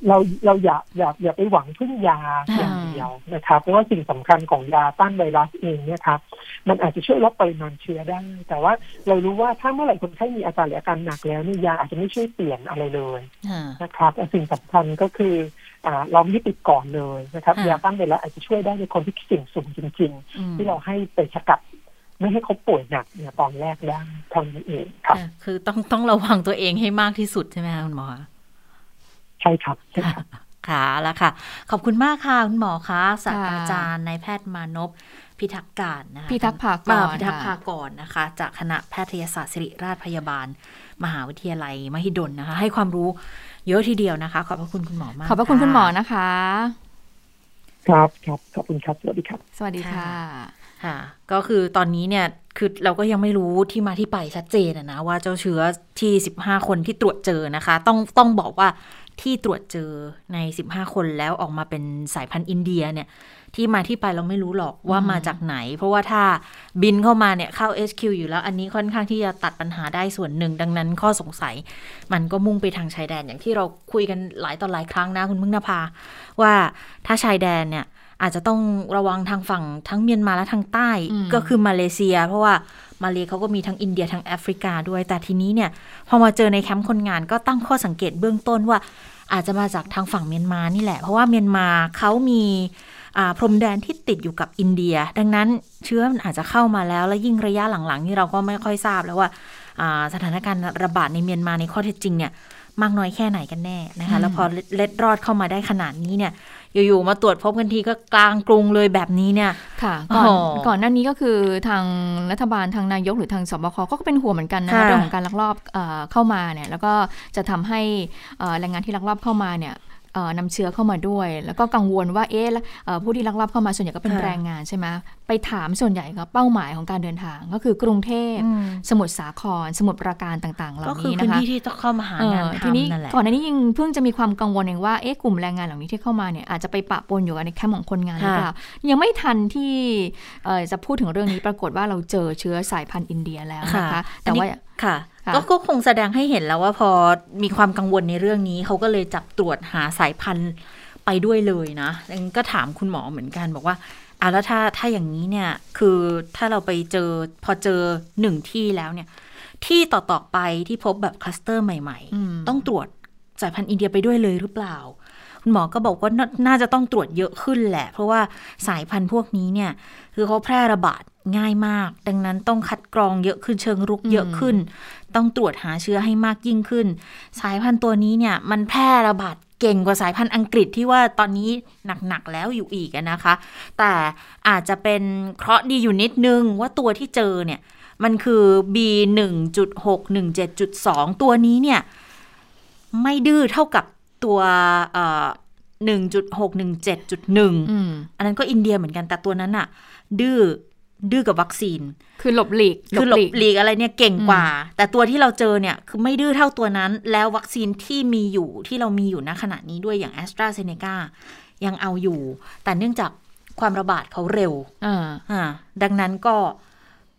Speaker 7: เราเราอย่าอย่าอย่าไปหวังพึ่งยา
Speaker 1: อ่า
Speaker 7: อย่างเดียวนะครับ เพราะว่าสิ่งสำคัญของยาต้านไวรัสเองเนี่ยครับมันอาจจะช่วยลดปริมาณเชื้อได้ แต่ว่าเรารู้ว่าถ้าเมื่อไหร่คนไข้มีอาการหรืออาการหนักแล้วเนี่ยยาอาจจะไม่ช่วยเปลี่ยนอะไรเลย
Speaker 1: ค่ะ
Speaker 7: นะครับแต่สิ่งสำคัญก็คืออ่าเราไม่ติดก่อนเลยนะครับ
Speaker 1: ค่ะ
Speaker 7: ยาต้านไวรัสอาจจะช่วยได้ในคนที่เสี่ยงสูงจริงๆ
Speaker 2: อืม
Speaker 7: ที่เราให้ไปสกัดไม่ให้เขาป่วยหนักเนี่ยตอนแรกได้เท่านั้นเองครับ
Speaker 1: ค่ะคือต้องต้องระวังตัวเองให้มากที่สุดใช่ไหมคะคุณหมอ
Speaker 7: ใช่ครับใช่ครับ
Speaker 1: ค่ะแล้วค่ะ ขอบคุณมากค่ะ คุณหมอคะศาสตราจารย์นายแพทย์มานพพิทักษ์การนะคะ
Speaker 2: พิทักษ์ภากร
Speaker 1: อ่พิทักษ์
Speaker 2: ค่ะ
Speaker 1: ภากรนะคะ จากคณะแพทยศาสตร์ศิริราชพยาบาล มหาวิทยาลัยมหิดลนะคะ ให้ความรู้เยอะทีเดียวนะคะ ขอบพระคุณคุณหมอมาก
Speaker 2: ขอบพระคุณคุณหมอ
Speaker 1: ค่ะ
Speaker 2: นะคะ
Speaker 7: ครับครับขอบคุณครับสวัสดีครับ
Speaker 2: สวัสดีค่ะ
Speaker 1: ค่ะ ก็คือตอนนี้เนี่ยคือเราก็ยังไม่รู้ที่มาที่ไปชัดเจนอะนะว่าเจ้าเชื้อที่ 15 คนที่ตรวจเจอนะคะ ต้องต้องบอกว่า ที่ตรวจเจอใน 15 คนแล้วออกมาเป็นสายพันธุ์อินเดียเนี่ย ที่มาที่ไปเราไม่รู้หรอกว่ามาจากไหน เพราะว่าถ้าบินเข้ามาเนี่ยเข้า HQ อยู่แล้ว อันนี้ค่อนข้างที่จะตัดปัญหาได้ส่วนหนึ่ง ดังนั้นข้อสงสัย มันก็มุ่งไปทางชายแดนอย่างที่เราคุยกันหลายต่อหลายครั้งนะคุณพึ่งนภา ว่าถ้าชายแดนเนี่ยอาจจะต้องระวังทางฝั่งทั้งเมียนมาและทางใต้
Speaker 2: อืม
Speaker 1: ก็คือมาเลเซีย เพราะว่า มาเลเขาก็มีทั้งอินเดียทั้งแอฟริกาด้วย แต่ทีนี้เนี่ย พอมาเจอในแคมป์คนงานก็ตั้งข้อสังเกตเบื้องต้นว่า อาจจะมาจากทางฝั่งเมียนมานี่แหละ เพราะว่าเมียนมาเขามีพรมแดนที่ติดอยู่กับอินเดีย ดังนั้นเชื้อมันอาจจะเข้ามาแล้ว และยิ่งระยะหลังๆ นี่เราก็ไม่ค่อยทราบแล้วว่าสถานการณ์ระบาดในเมียนมาในข้อเท็จจริงเนี่ยมากน้อยแค่ไหนกันแน่นะคะ แล้วพอเล็ดรอดเข้ามาได้ขนาดนี้เนี่ย อยู่ๆมาตรวจพบกันทีก็กลางกรุงเลยแบบนี้เนี่ย
Speaker 2: ค่ะก่อน
Speaker 1: อ๋อ
Speaker 2: ก่อนหน้านี้ก็คือทางรัฐบาลทางนายกหรือทางสบคก็เป็นห่วงเหมือนกันนะ
Speaker 1: ค่ะ
Speaker 2: เรื่องของการลักลอบเอ่อเข้ามาเนี่ยแล้วก็จะทำให้เอ่อแรงงานที่ลักลอบเข้ามาเนี่ยเอ่อ นำเชื้อเข้ามาด้วย แล้วก็กังวลว่าเอ๊ะแล้วเอ่อผู้ที่ลักลอบเข้ามาส่วนใหญ่ก็เป็น
Speaker 1: ค่ะ
Speaker 2: แรงงานใช่ไหมไปถามส่วนใหญ่ก็เป้าหมายของการเดินทาง ก็คือกรุงเทพ
Speaker 1: อืม
Speaker 2: สมุทรสาคร สมุทรปราการต่างๆ เหล่า
Speaker 1: ก็คือ
Speaker 2: นี้
Speaker 1: พื้
Speaker 2: นะ
Speaker 1: น
Speaker 2: คะ
Speaker 1: ที่ที่ต้องเข้ามาหา
Speaker 2: เอ่
Speaker 1: งาน
Speaker 2: อทีนี้
Speaker 1: ทำนั่นแหละ
Speaker 2: ก่อนหน้านี้ยังเพิ่งจะมีความกังวลเองว่าเอ๊ะกลุ่มแรงงานเหล่านี้ที่เข้ามาเนี่ยอาจจะไปปะปนอยู่ในแคมป์ของคนงานหรือเปล่ายังไม่ทันที่เอ่อจะพูดถึงเรื่องนี้ปรากฏว่าเราเจอเชื้อสายพันธุ์อินเดียแล้วนะคะ แต่ว่า
Speaker 1: อันนี้ ค่ะ
Speaker 2: ค่ะ
Speaker 1: ก็ก็คงแสดงให้เห็นแล้วว่าพอมีความกังวลในเรื่องนี้เขาก็เลยจับตรวจหาสายพันธุ์ไปด้วยเลยนะดังนั้นก็ถามคุณหมอเหมือนกันบอกว่าอะแล้วถ้าถ้าอย่างนี้เนี่ย คือถ้าเราไปเจอพอเจอหนึ่งที่แล้วเนี่ย ที่ต่อๆไปที่พบแบบคลัสเตอร์ใหม่
Speaker 2: อืม
Speaker 1: ๆต้องตรวจสายพันธุ์อินเดียไปด้วยเลยหรือเปล่า คุณหมอก็บอกว่านาน่าจะต้องตรวจเยอะขึ้นแหละ เพราะว่าสายพันธุ์พวกนี้เนี่ย คือเขาแพร่ระบาด ง่ายมาก ดังนั้นต้องคัดกรองเยอะขึ้นเชิงรุกเยอะขึ้น ต้องตรวจหาเชื้อให้มากยิ่งขึ้น สายพันธุ์ตัวนี้เนี่ยมันแพร่ระบาดเก่งกว่าสายพันธุ์อังกฤษที่ว่าตอนนี้หนัก ๆ แล้วอยู่อีกอะนะคะ แต่อาจจะเป็นเคราะห์ดีอยู่นิดนึงว่าตัวที่เจอเนี่ย มันคือ B 1.6 17.2 ตัวนี้เนี่ย ไม่ดื้อเท่ากับตัวเอ่อ1.6 17.1
Speaker 2: อืม
Speaker 1: อันนั้นก็อินเดียเหมือนกันแต่ตัวนั้นอะดื้อ ดื้อกับวัคซีน
Speaker 2: คือหลบหลีก
Speaker 1: คือหลบหลีกอะไรเนี่ยเก่งกว่า แต่ตัวที่เราเจอเนี่ยคือไม่ดื้อเท่าตัวนั้น แล้ววัคซีนที่มีอยู่ที่เรามีอยู่ณขณะนี้ด้วยอย่างแอสตราเซเนกายังเอาอยู่ แต่เนื่องจากความระบาดเขาเร็ว
Speaker 2: อ่า
Speaker 1: อ่าดังนั้นก็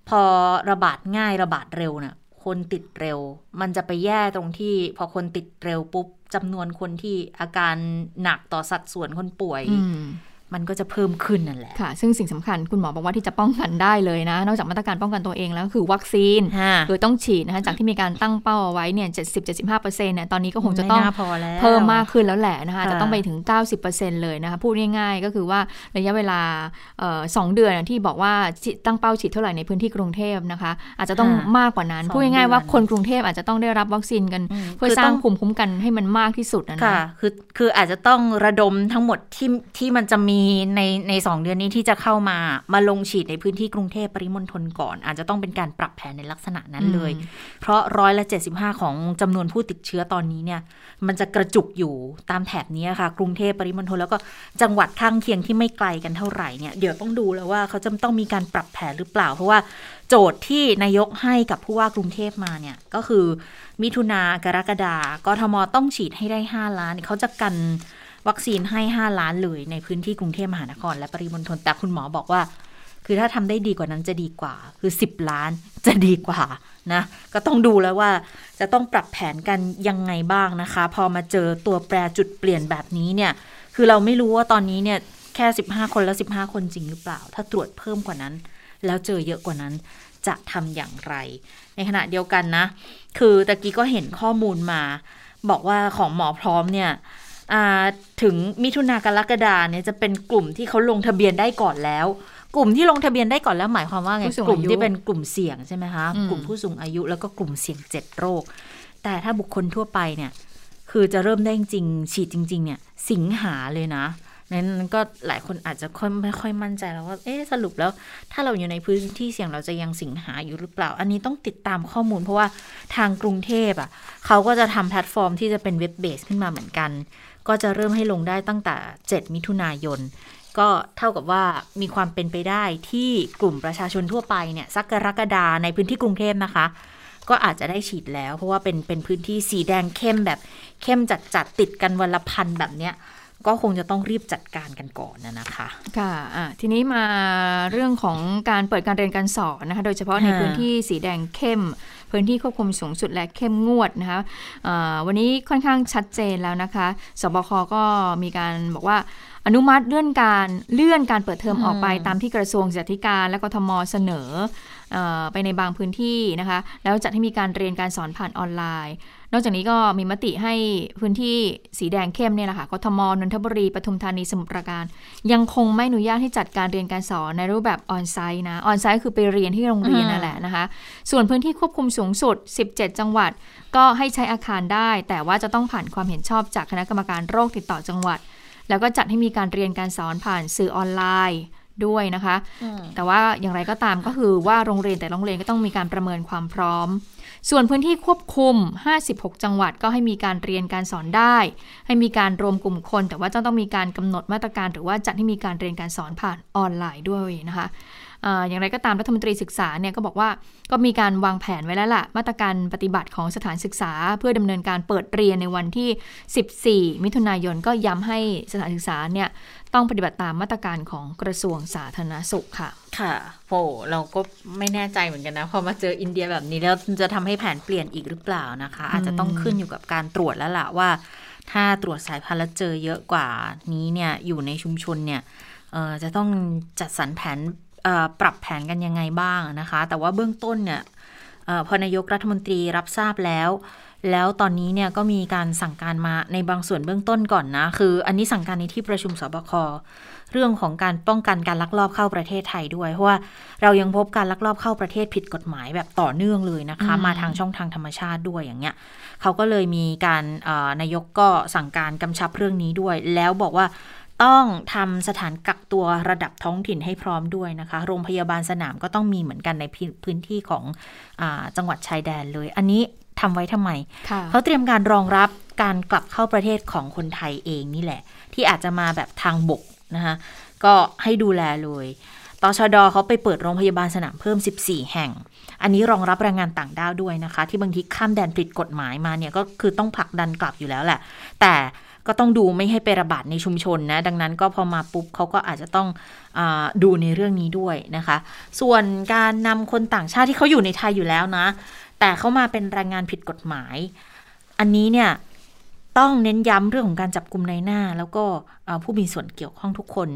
Speaker 1: พอระบาดง่ายระบาดเร็วเนี่ยคนติดเร็ว มันจะไปแย่ตรงที่ พอคนติดเร็วปุ๊บจำนวนคนที่อาการหนักต่อสัดส่วนคนป่วย
Speaker 2: อื ม
Speaker 1: มันก็จะเพิ่มขึ้นนั่นแหละ
Speaker 2: ค่ะ ซึ่งสิ่งสำคัญคุณหมอบอกว่าที่จะป้องกันได้เลยนะ นอกจากมาตรการป้องกันตัวเองแล้วก็คือวัคซีน
Speaker 1: ฮะ
Speaker 2: คือต้องฉีดนะคะจากที่มีการตั้งเป้าเอาไว้เนี่ย70-75%เนี่ยตอนนี้ก็คงจะต้อง
Speaker 1: ไม่น่าพอแล้ว
Speaker 2: เพิ่มมากขึ้นแล้วแหละนะคะ
Speaker 1: ค่ะ
Speaker 2: จะต้องไปถึง90%เลยนะคะพูดง่ายๆ ก็คือว่าระยะเวลาเอ่อสองเดือนที่บอกว่าฉีดตั้งเป้าฉีดเท่าไหร่ในพื้นที่กรุงเทพนะคะ อาจจะต้องมากกว่านั้น พูดง่ายๆว่าคนกรุงเทพอาจจะต้องได้รับวัคซีนกัน
Speaker 1: ม
Speaker 2: เพื่อ
Speaker 1: คื
Speaker 2: สร้าง
Speaker 1: ต้
Speaker 2: ภูมิคุ้มกันให้มันมากที่สุดนะ
Speaker 1: ค่ะ
Speaker 2: นะ
Speaker 1: คือคืออาจจะต้องระดมทั้งหมดที่ที่มันจะมีในในสองเดือนนี้ที่จะเข้ามามาลงฉีดในพื้นที่กรุงเทพปริมณฑลก่อน อาจจะต้องเป็นการปรับแผนในลักษณะนั้นเลย
Speaker 2: อืม
Speaker 1: เพราะร้อยละ 75 ของจำนวนผู้ติดเชื้อตอนนี้เนี่ย มันจะกระจุกอยู่ตามแถบนี้ค่ะ กรุงเทพปริมณฑลแล้วก็จังหวัดข้างเคียงที่ไม่ไกลกันเท่าไหร่เนี่ยเดี๋ยวต้องดูแล้วว่าเขาจะต้องมีการปรับแผนหรือเปล่า เพราะว่าโจทย์ที่นายกให้กับผู้ว่ากรุงเทพมาเนี่ยก็คือมิถุนากรกฎากทมต้องฉีดให้ได้ 5 ล้านเขาจะกัน วัคซีนให้ 5 ล้านเลยในพื้นที่กรุงเทพมหานคร และปริมณฑลแต่คุณหมอบอกว่า คือถ้าทำได้ดีกว่านั้นจะดีกว่า คือ 10 ล้านจะดีกว่านะ ก็ต้องดูแล้วว่าจะต้องปรับแผนกันยังไงบ้างนะคะ พอมาเจอตัวแปรจุดเปลี่ยนแบบนี้เนี่ย คือเราไม่รู้ว่าตอนนี้เนี่ยแค่ 15 คนแล้ว15 คนจริงหรือเปล่า ถ้าตรวจเพิ่มกว่านั้น แล้วเจอเยอะกว่านั้นจะทำอย่างไร ในขณะเดียวกันนะ คือตะกี้ก็เห็นข้อมูลมา บอกว่าของหมอพร้อมเนี่ย ถึงมิถุนากรกฎาเนี่ยจะเป็นกลุ่มที่เขาลงทะเบียนได้ก่อนแล้ว กลุ่มที่ลงทะเบียนได้ก่อนแล้วหมายความว่าไง
Speaker 2: ผู้สูง
Speaker 1: กลุ่ม
Speaker 2: อายุ
Speaker 1: ที่เป็นกลุ่มเสี่ยงใช่ไหมคะ
Speaker 2: อืม
Speaker 1: กลุ่มผู้สูงอายุแล้วก็กลุ่มเสี่ยงเจ็ดโรค แต่ถ้าบุคคลทั่วไปเนี่ย คือจะเริ่มได้จริงๆฉีดจริง ๆ เนี่ย สิงหาเลยนะนั้นก็หลายคนอาจจะค่อยไม่ค่อยมั่นใจแล้วว่าเอ๊ะสรุปแล้ว ถ้าเราอยู่ในพื้นที่เสี่ยงเราจะยังสิงหาอยู่หรือเปล่า อันนี้ต้องติดตามข้อมูล เพราะว่าทางกรุงเทพอะเขาก็จะทำแพลตฟอร์มที่จะเป็นเว็บเบสขึ้นมาเหมือนกัน ก็จะเริ่มให้ลงได้ตั้งแต่ 7 มิถุนายน ก็เท่ากับว่ามีความเป็นไปได้ที่กลุ่มประชาชนทั่วไปเนี่ยสักกรกฎาในพื้นที่กรุงเทพนะคะ ก็อาจจะได้ฉีดแล้ว เพราะว่าเป็นเป็นพื้นที่สีแดงเข้มแบบเข้มจัดจัดๆติดกันวันละพันแบบเนี้ยก็คงจะต้องรีบจัดการกันก่อนนะนะคะ
Speaker 2: ค่ะอะทีนี้มาเรื่องของการเปิดการเรียนการสอนนะคะ โดยเฉพาะใน
Speaker 1: ค่ะ
Speaker 2: พื้นที่สีแดงเข้ม พื้นที่ควบคุมสูงสุดและเข้มงวดนะคะอ่าวันนี้ค่อนข้างชัดเจนแล้วนะคะสบคก็มีการบอกว่าอนุมัติเลื่อนการเลื่อนการเปิดเทอมออกไป
Speaker 1: อืม
Speaker 2: ตามที่กระทรวงศึกษาธิการและกทมเสนอเออไปในบางพื้นที่นะคะ แล้วจัดให้มีการเรียนการสอนผ่านออนไลน์ นอกจากนี้ก็มีมติให้พื้นที่สีแดงเข้มเนี่ยแหละค่ะกทมนนทบุรีปทุมธานีสมุทรปราการ ยังคงไม่อนุญาตให้จัดการเรียนการสอนในรูปแบบออนไซต์นะออนไซต์คือไปเรียนที่โรงเรียน
Speaker 1: อืม
Speaker 2: นั่นแหละนะคะ ส่วนพื้นที่ควบคุมสูงสุด 17 จังหวัด ก็ให้ใช้อาคารได้ แต่ว่าจะต้องผ่านความเห็นชอบจากคณะกรรมการโรคติดต่อจังหวัด แล้วก็จัดให้มีการเรียนการสอนผ่านสื่อออนไลน์ด้วยนะคะ แต่ว่าอย่างไรก็ตามก็คือว่าโรงเรียนแต่ละโรงเรียนก็ต้องมีการประเมินความพร้อม ส่วนพื้นที่ควบคุม 56 จังหวัดก็ให้มีการเรียนการสอนได้ ให้มีการรวมกลุ่มคน แต่ว่าจะต้องมีการกำหนดมาตรการ หรือว่าจัดให้มีการเรียนการสอนผ่านออนไลน์ด้วยนะคะ อย่างไรก็ตามรัฐมนตรีศึกษาเนี่ยก็บอกว่าก็มีการวางแผนไว้แล้วล่ะ มาตรการปฏิบัติของสถานศึกษา เพื่อดำเนินการเปิดเรียนในวันที่ 14 มิถุนายนก็ย้ำให้สถานศึกษาเนี่ยต้องปฏิบัติตามมาตรการของกระทรวงสาธารณสุขค่ะ
Speaker 1: ค่ะโหเราก็ไม่แน่ใจเหมือนกันนะ พอมาเจออินเดียแบบนี้แล้วจะทำให้แผนเปลี่ยนอีกหรือเปล่านะคะ อาจจะต้องขึ้นอยู่กับการตรวจแล้วล่ะว่า ถ้าตรวจสายพันธุ์แล้วเจอเยอะกว่านี้เนี่ยอยู่ในชุมชนเนี่ยจะต้องจัดสรรแผน ปรับแผนกันยังไงบ้างนะคะ แต่ว่าเบื้องต้นเนี่ยพอนายกรัฐมนตรีรับทราบแล้ว แล้วตอนนี้เนี่ยก็มีการสั่งการมาในบางส่วนเบื้องต้นก่อนนะ คืออันนี้สั่งการในที่ประชุมสบคเรื่องของการป้องกันการลักลอบเข้าประเทศไทยด้วย เพราะว่าเรายังพบการลักลอบเข้าประเทศผิดกฎหมายแบบต่อเนื่องเลยนะคะ มาทางช่องทางธรรมชาติด้วยอย่างเงี้ยเขาก็เลยมีการนายกก็สั่งการกำชับเรื่องนี้ด้วย แล้วบอกว่า ต้องทำสถานกักตัวระดับท้องถิ่นให้พร้อมด้วยนะคะ โรงพยาบาลสนามก็ต้องมีเหมือนกันในพื้นที่ของอจังหวัดชายแดนเลย อันนี้ทำไว้ทำไม เขาเตรียมการรองรับการกลับเข้าประเทศของคนไทยเองนี่แหละ ที่อาจจะมาแบบทางบกนะคะก็ให้ดูแลเลยตชดเขาไปเปิดโรงพยาบาลสนามเพิ่ม 14 แห่ง อันนี้รองรับแรงงานต่างด้าวด้วยนะคะ ที่บางทีข้ามแดนผิดกฎหมายมาเนี่ยก็คือต้องผลักดันกลับอยู่แล้วแหละ แต่ ก็ต้องดูไม่ให้ไประบาดในชุมชนนะดังนั้นก็พอมาปุ๊บเขาก็อาจจะต้องอดูในเรื่องนี้ด้วยนะคะ ส่วนการนำคนต่างชาติที่เขาอยู่ในไทยอยู่แล้วนะ แต่เขามาเป็นแรงงานผิดกฎหมาย อันนี้เนี่ยต้องเน้นย้ำเรื่องของการจับกลุ่มในหน้า แล้วก็ผู้มีส่วนเกี่ยวข้องทุกคน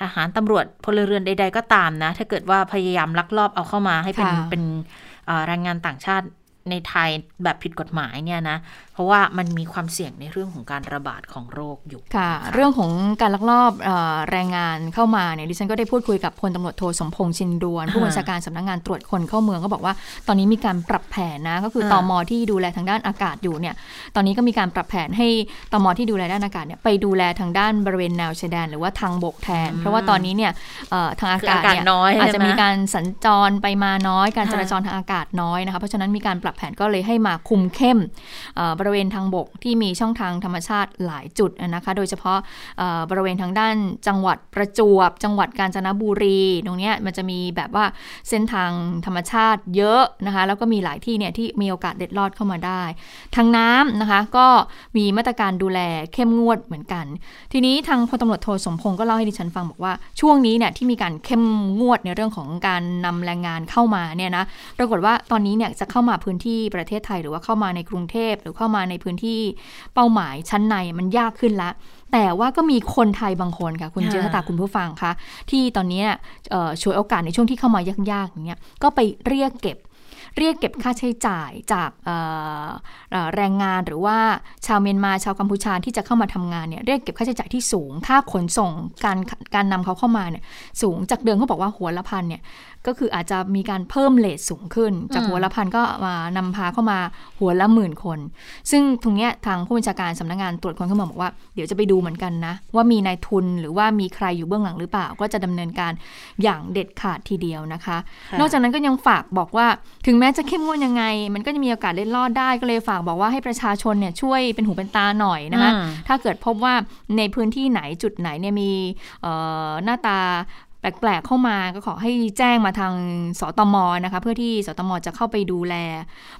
Speaker 1: ทหารตำรวจพลเรือนใด ๆ ก็ตามนะ ถ้าเกิดว่าพยายามลักลอบเอาเข้ามาให้เป็นเป็นแรงงานต่างชาติ ในไทยแบบผิดกฎหมายเนี่ยนะ เพราะว่ามันมีความเสี่ยงในเรื่องของการระบาดของโรคอยู่
Speaker 2: ค่ะ เรื่องของการลักลอบแรงงานเข้ามาเนี่ยดิฉันก็ได้พูดคุยกับพลตำรวจโทสมพงษ์ชินดวน ผู้บัญชาการสำนักงงานตรวจคนเข้าเมืองก็บอกว่า ตอนนี้มีการปรับแผนนะก็คือตอมอที่ดูแลทางด้านอากาศอยู่เนี่ยตอนนี้ก็มีการปรับแผนให้ตอมอที่ดูแลด้านอากาศเนี่ยไปดูแลทางด้านบริเวณแนวชายแดนหรือว่าทางบกแทน เพราะว่าตอนนี้เนี่ยทางอากาศเนี่ยอาจจะมีการสัญจรไปมาน้อย การจราจรทางอากาศน้อยนะคะเพราะฉะนั้นมีการปรับแผนก็เลยให้มาคุมเข้มบริเวณทางบกที่มีช่องทางธรรมชาติหลายจุดนะคะ โดยเฉพาะบริเวณทางด้านจังหวัดประจวบ จังหวัดกาญจนบุรี ตรงนี้มันจะมีแบบว่าเส้นทางธรรมชาติเยอะนะคะ แล้วก็มีหลายที่เนี่ยที่มีโอกาสเด็ดลอดเข้ามาได้ ทางน้ำนะคะก็มีมาตรการดูแลเข้มงวดเหมือนกัน ทีนี้ทางพลตำรวจโทสมพงศ์ก็เล่าให้ดิฉันฟังบอกว่าช่วงนี้เนี่ยที่มีการเข้มงวดในเรื่องของการนำแรงงานเข้ามาเนี่ยนะ ปรากฏว่าตอนนี้เนี่ยจะเข้ามาพื้นที่ประเทศไทยหรือว่าเข้ามาในกรุงเทพหรือเข้ามาในพื้นที่เป้าหมายชั้นในมันยากขึ้นละ แต่ว่าก็มีคนไทยบางคนค่ะ คุณเจษตาคุณผู้ฟังคะที่ตอนนี้ช่วยโอกาสในช่วงที่เข้ามายากๆอย่างเงี้ยก็ไปเรียกเก็บเรียกเก็บค่าใช้จ่ายจากแรงงานหรือว่าชาวเมียนมาชาวกัมพูชาที่จะเข้ามาทำงานเนี่ยเรียกเก็บค่าใช้จ่ายที่สูง ค่าขนส่งการการนำเขาเข้ามาเนี่ยสูงจากเดิมเขาบอกว่าหัวละพันเนี่ย ก็คืออาจจะมีการเพิ่มเลทสูงขึ้น จากหัวละพันก็มานำพาเข้ามาหัวละหมื่นคน ซึ่งตรงนี้ทางผู้บัญชาการสำนักงงานตรวจคนเข้ามาบอกว่าเดี๋ยวจะไปดูเหมือนกันนะ ว่ามีนายทุนหรือว่ามีใครอยู่เบื้องหลังหรือเปล่า ก็จะดำเนินการอย่างเด็ดขาดทีเดียวนะคะ นอกจากนั้นก็ยังฝากบอกว่าถึงแม้จะเข้มงวดยังไง มันก็จะมีโอกาสเล่นรอดได้ก็เลยฝากบอกว่าให้ประชาชนเนี่ยช่วยเป็นหูเป็นตาหน่อยนะคะถ้าเกิดพบว่าในพื้นที่ไหนจุดไหนเนี่ยมีหน้าตา แปลกๆเข้ามาก็ขอให้แจ้งมาทางสตมนะคะเพื่อที่สตมจะเข้าไปดูแล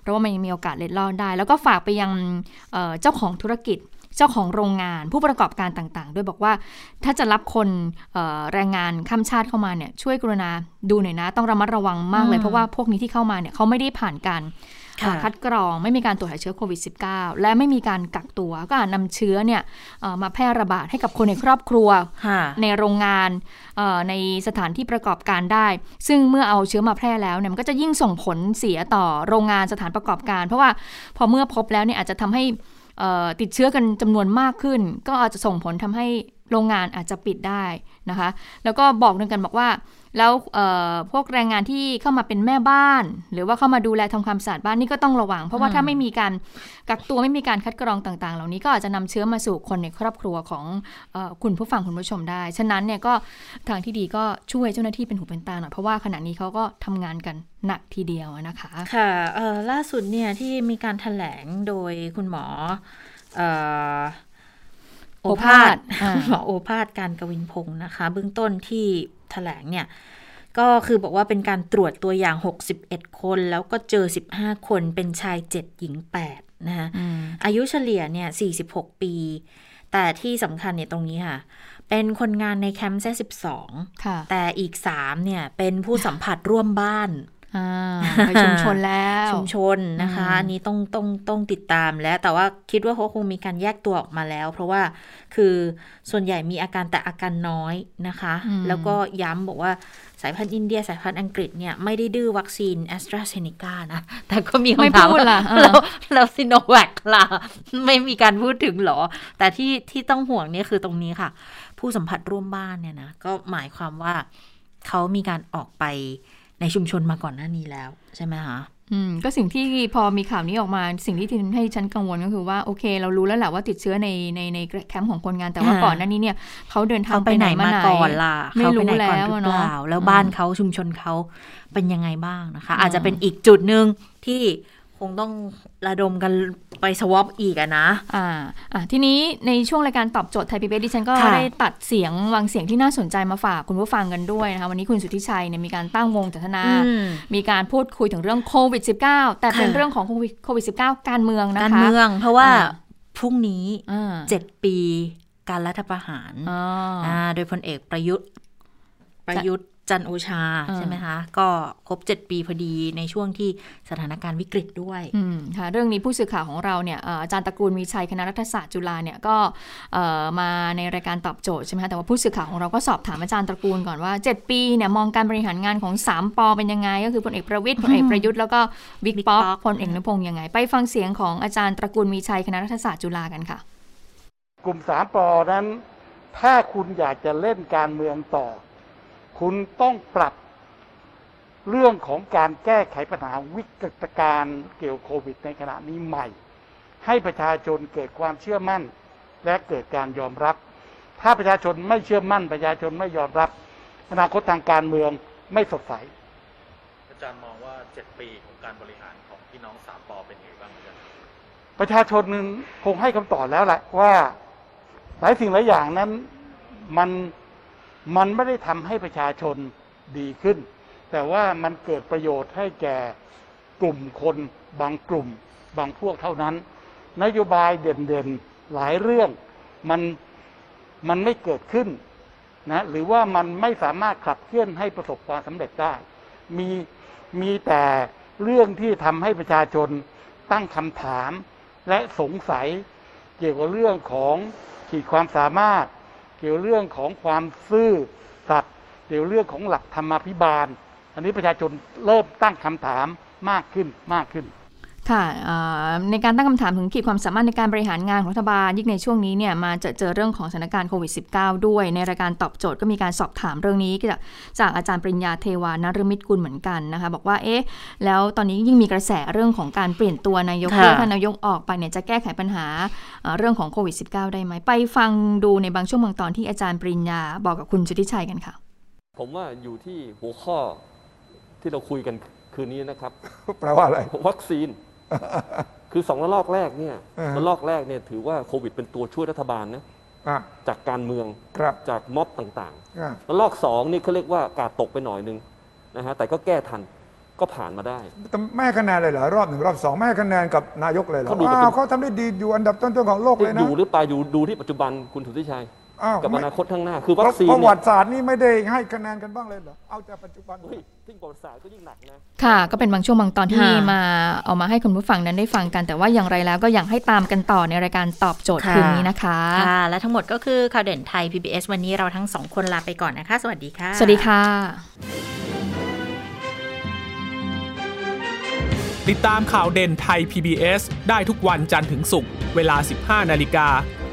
Speaker 2: เพราะว่ามันยังมีโอกาสเล็ดลอดได้ แล้วก็ฝากไปยังเจ้าของธุรกิจเจ้าของโรงงานผู้ประกอบการต่างๆ ด้วยบอกว่าถ้าจะรับคนแรงงานข้ามชาติเข้ามาเนี่ยช่วยกรุณาดูหน่อยนะ ต้องระมัดระวังมากเลยเพราะว่าพวกนี้ที่เข้ามาเนี่ยเขาไม่ได้ผ่านการ คัดกรองไม่มีการตรวจหาเชื้อโควิด -19 และไม่มีการกักตัว ก็อาจนำเชื้อเนี่ยมาแพร่ระบาดให้กับคนในครอบครัว ในโรงงานในสถานที่ประกอบการได้ ซึ่งเมื่อเอาเชื้อมาแพร่แล้วเนี่ยมันก็จะยิ่งส่งผลเสียต่อโรงงานสถานประกอบการ เพราะว่าพอเมื่อพบแล้วเนี่ยอาจจะทำให้ติดเชื้อกันจำนวนมากขึ้น ก็อาจจะส่งผลทำให้โรงงานอาจจะปิดได้นะคะ แล้วก็บอกด้วยกันบอกว่า แล้วพวกแรงงานที่เข้ามาเป็นแม่บ้าน หรือว่าเข้ามาดูแลทำความสะอาดบ้านนี่ก็ต้องระวัง เพราะว่าถ้าไม่มีการกักตัวไม่มีการคัดกรองต่าง ๆ เหล่านี้ก็อาจจะนำเชื้อมาสู่คนในครอบครัวของอคุณผู้ฟังคุณผู้ชมได้ ฉะนั้นเนี่ยก็ทางที่ดีก็ช่วยเจ้าหน้าที่เป็นหูเป็นตาหน่อยเพราะว่าขณะนี้เขาก็ทำงานกันหนักทีเดียวนะคะ
Speaker 1: ค่ะล่าสุดเนี่ยที่มีการถแถลงโดยคุณหมอโอภาสหมอโอภาสการกวินพงศ์นะคะ เบื้องต้นที่ถ แถลงเนี่ยก็คือบอกว่าเป็นการตรวจตัวอย่าง 61 คน แล้วก็เจอ 15 คนเป็นชาย 7 หญิง 8 นะคะอายุเฉลี่ยเนี่ย46 ปี แต่ที่สำคัญเนี่ยตรงนี้ค่ะ เป็นคนงานในแคมป์แค่12 แต่อีก 3 เนี่ย เป็นผู้สัมผัสร่วมบ้าน
Speaker 2: ไปชุมชนแล้ว
Speaker 1: ชุมชนนะคะ อันนี้ต้องต้องต้องติดตามแล้ว แต่ว่าคิดว่าเขาคงมีการแยกตัวออกมาแล้ว เพราะว่าคือส่วนใหญ่มีอาการแต่อาการน้อยนะคะ แล้วก็ย้ำบอกว่าสายพันธุ์อินเดียสายพันธุ์อังกฤษเนี่ย ไม่ได้ดื้อวัคซีนแอสตราเซเนกานะ แต่ก็มีคำถามว่าแล้วแล้วซิโนแวคล่ะ ไม่มีการพูดถึงหรอ แต่ที่ที่ต้องห่วงเนี่ยคือตรงนี้ค่ะ ผู้สัมผัสร่วมบ้านเนี่ยนะ ก็หมายความว่าเขามีการออกไป ในชุมชนมาก่อนหน้านี้แล้วใช่ไหมคะ
Speaker 2: อืมก็สิ่งที่พอมีข่าวนี้ออกมาสิ่งที่ทำให้ฉันกังวลก็คือว่าโอเค เรารู้แล้วแหละว่าติดเชื้อในในในแคมป์ของคนงานแต่ว่าก่อนหน้านี้เนี่ยเขาเดินทางไปไหนมาก่อนล่ะไม่รู้แล้วเนาะ
Speaker 1: แล้วบ้านเขาชุมชนเขาเป็นยังไงบ้างนะคะ อาจจะเป็นอีกจุดหนึ่งที่ คงต้องระดมกันไปสวอปอีกอะนะ
Speaker 2: อ่าอ่าทีนี้ในช่วงรายการตอบโจทย์ไทยพีบีดิฉันก็ได้ตัดเสียงวางเสียงที่น่าสนใจมาฝากคุณผู้ฟังกันด้วยนะคะวันนี้คุณสุทธิชัยเนี่ยมีการตั้งวงจัตนา มีการพูดคุยถึงเรื่องโควิด -19 แต่เป็นเรื่องของโควิด -19 การเมืองนะคะ
Speaker 1: การเมือง เพราะว่าพรุ่งนี้เจ็ดปีการรัฐประหาร โดยพลเอกประยุทธ์ประยุทธ์ จันโอชาใช่ไหมคะ ก็ครบ 7 ปีพอดีในช่วงที่สถานการณ์วิกฤตด้วย
Speaker 2: ค่ะเรื่องนี้ผู้สื่อข่าวของเราเนี่ยอาจารย์ตระกูลมีชัยคณะรัฐศาสตร์จุฬาเนี่ยก็มาในรายการตอบโจทย์ใช่ไหมคะแต่ว่าผู้สื่อข่าวของเราก็สอบถามอาจารย์ตระกูลก่อนว่า 7 ปีเนี่ยมองการบริหารงานของ 3ปอเป็นยังไง ก็คือพลเอกประวิตยพลเอกประยุทธ์แล้วก็บิ๊กป๊อกพลเอกนพงศ์ยังไง ไปฟังเสียงของอาจารย์ตระกูลมีชัยคณะรัฐศาสตร์จุฬากันค่ะ
Speaker 8: กลุ่ม3ปอนั้น ถ้าคุณอยากจะเล่นการเมืองต่อ คุณต้องปรับเรื่องของการแก้ไขปัญหาวิกฤตการณ์เกี่ยวโควิด ในขณะนี้ใหม่ ให้ประชาชนเกิดความเชื่อมั่น และเกิดการยอมรับ ถ้าประชาชนไม่เชื่อมั่น ประชาชนไม่ยอมรับ อนาคตทางการเมืองไม่สดใส
Speaker 9: อาจารย์มองว่าเจ็ดปีของการบริหารของพี่น้องสามปอเป็นยังไงบ้างอาจารย์
Speaker 8: ประชาชนคงให้คำตอบแล้วแหละว่าหลายสิ่งหลายอย่างนั้นมัน มันไม่ได้ทำให้ประชาชนดีขึ้น แต่ว่ามันเกิดประโยชน์ให้แก่กลุ่มคนบางกลุ่ม บางพวกเท่านั้น นโยบายเด่นๆหลายเรื่องมันมันไม่เกิดขึ้นนะหรือว่ามันไม่สามารถขับเคลื่อนให้ประสบความสำเร็จได้ มีมีแต่เรื่องที่ทำให้ประชาชนตั้งคำถามและสงสัย เกี่ยวกับเรื่องของขีดความสามารถ กี่ยวเรื่องของความซื่อสัตย์เกี่ยวเรื่องของหลักธรรมาภิบาล อันนี้ประชาชนเริ่มตั้งคำถามมากขึ้นมากขึ้น
Speaker 2: ค่ะในการตั้งคำถามถึงขีดความสามารถในการบริหารงานของรัฐบาลยิ่งในช่วงนี้เนี่ยมาเจอเจอเรื่องของสถานการณ์โควิด -19 ด้วย ในรายการตอบโจทย์ก็มีการสอบถามเรื่องนี้จากจากอาจารย์ปริญญาเทวานรมิตรกุลเหมือนกันนะคะบอกว่าเอ๊ะแล้วตอนนี้ยิ่งมีกระแสเรื่องของการเปลี่ยนตัวนายกเพื่อท่านนายกออกไปเนี่ยจะแก้ไขปัญหาเรื่องของโควิด -19 ได้ไหมไปฟังดูในบางช่วงบางตอนที่อาจารย์ปริญญาบอกกับคุณชุติชัยกันค่ะ
Speaker 10: ผมว่าอยู่ที่หัวข้อที่เราคุยกันคืนนี้นะครับ
Speaker 8: แปลว่าอะไร
Speaker 10: วัคซีน คือสองระลอกแรกเนี่ยระลอกแรกเนี่ยถือว่าโควิดเป็นตัวช่วยรัฐบาลนะจากการเมืองจากม็อบต่างๆระลอกสองนี่เขาเรียกว่ากาดตกไปหน่อยนึงนะฮะแต่ก็แก้ทันก็ผ่านมาได้
Speaker 8: แม่คะแนนเลยเหรอรอบหนึ่งรอบสองแม่คะแนนกับนายกเลยเหรอเขาทำได้ดีอยู่อันดับต้นๆของโลกเลยนะ
Speaker 10: อยู่หรือไปอยู่ดูที่ปัจจุบันคุณสุทธิชัย กับอนาคตข้างหน้า คือวัคซีน
Speaker 8: ประวัติศาสตร์นี่ไม่ได้ให้คะแนนกันบ้างเลยเหรอ เอาแต่ปัจจุบัน
Speaker 10: ยิ่งประวัติศาสตร์ก็ยิ่งหนักนะ
Speaker 2: ค่ะ ก็เป็นบางช่วงบางตอนที่มาเอามาให้คุณผู้ฟังนั้นได้ฟังกัน แต่ว่าอย่างไรแล้วก็อยากให้ตามกันต่อในรายการตอบโจทย์คืนนี้นะคะ
Speaker 1: ค่ะ และทั้งหมดก็คือข่าวเด่นไทย PBS วันนี้เราทั้งสองคนลาไปก่อนนะคะ สวัสดีค่ะ
Speaker 2: สวัสดีค่ะ
Speaker 11: ติดตามข่าวเด่นไทย PBS ได้ทุกวันจันทร์ถึงศุกร์เวลา 15 นาฬิกา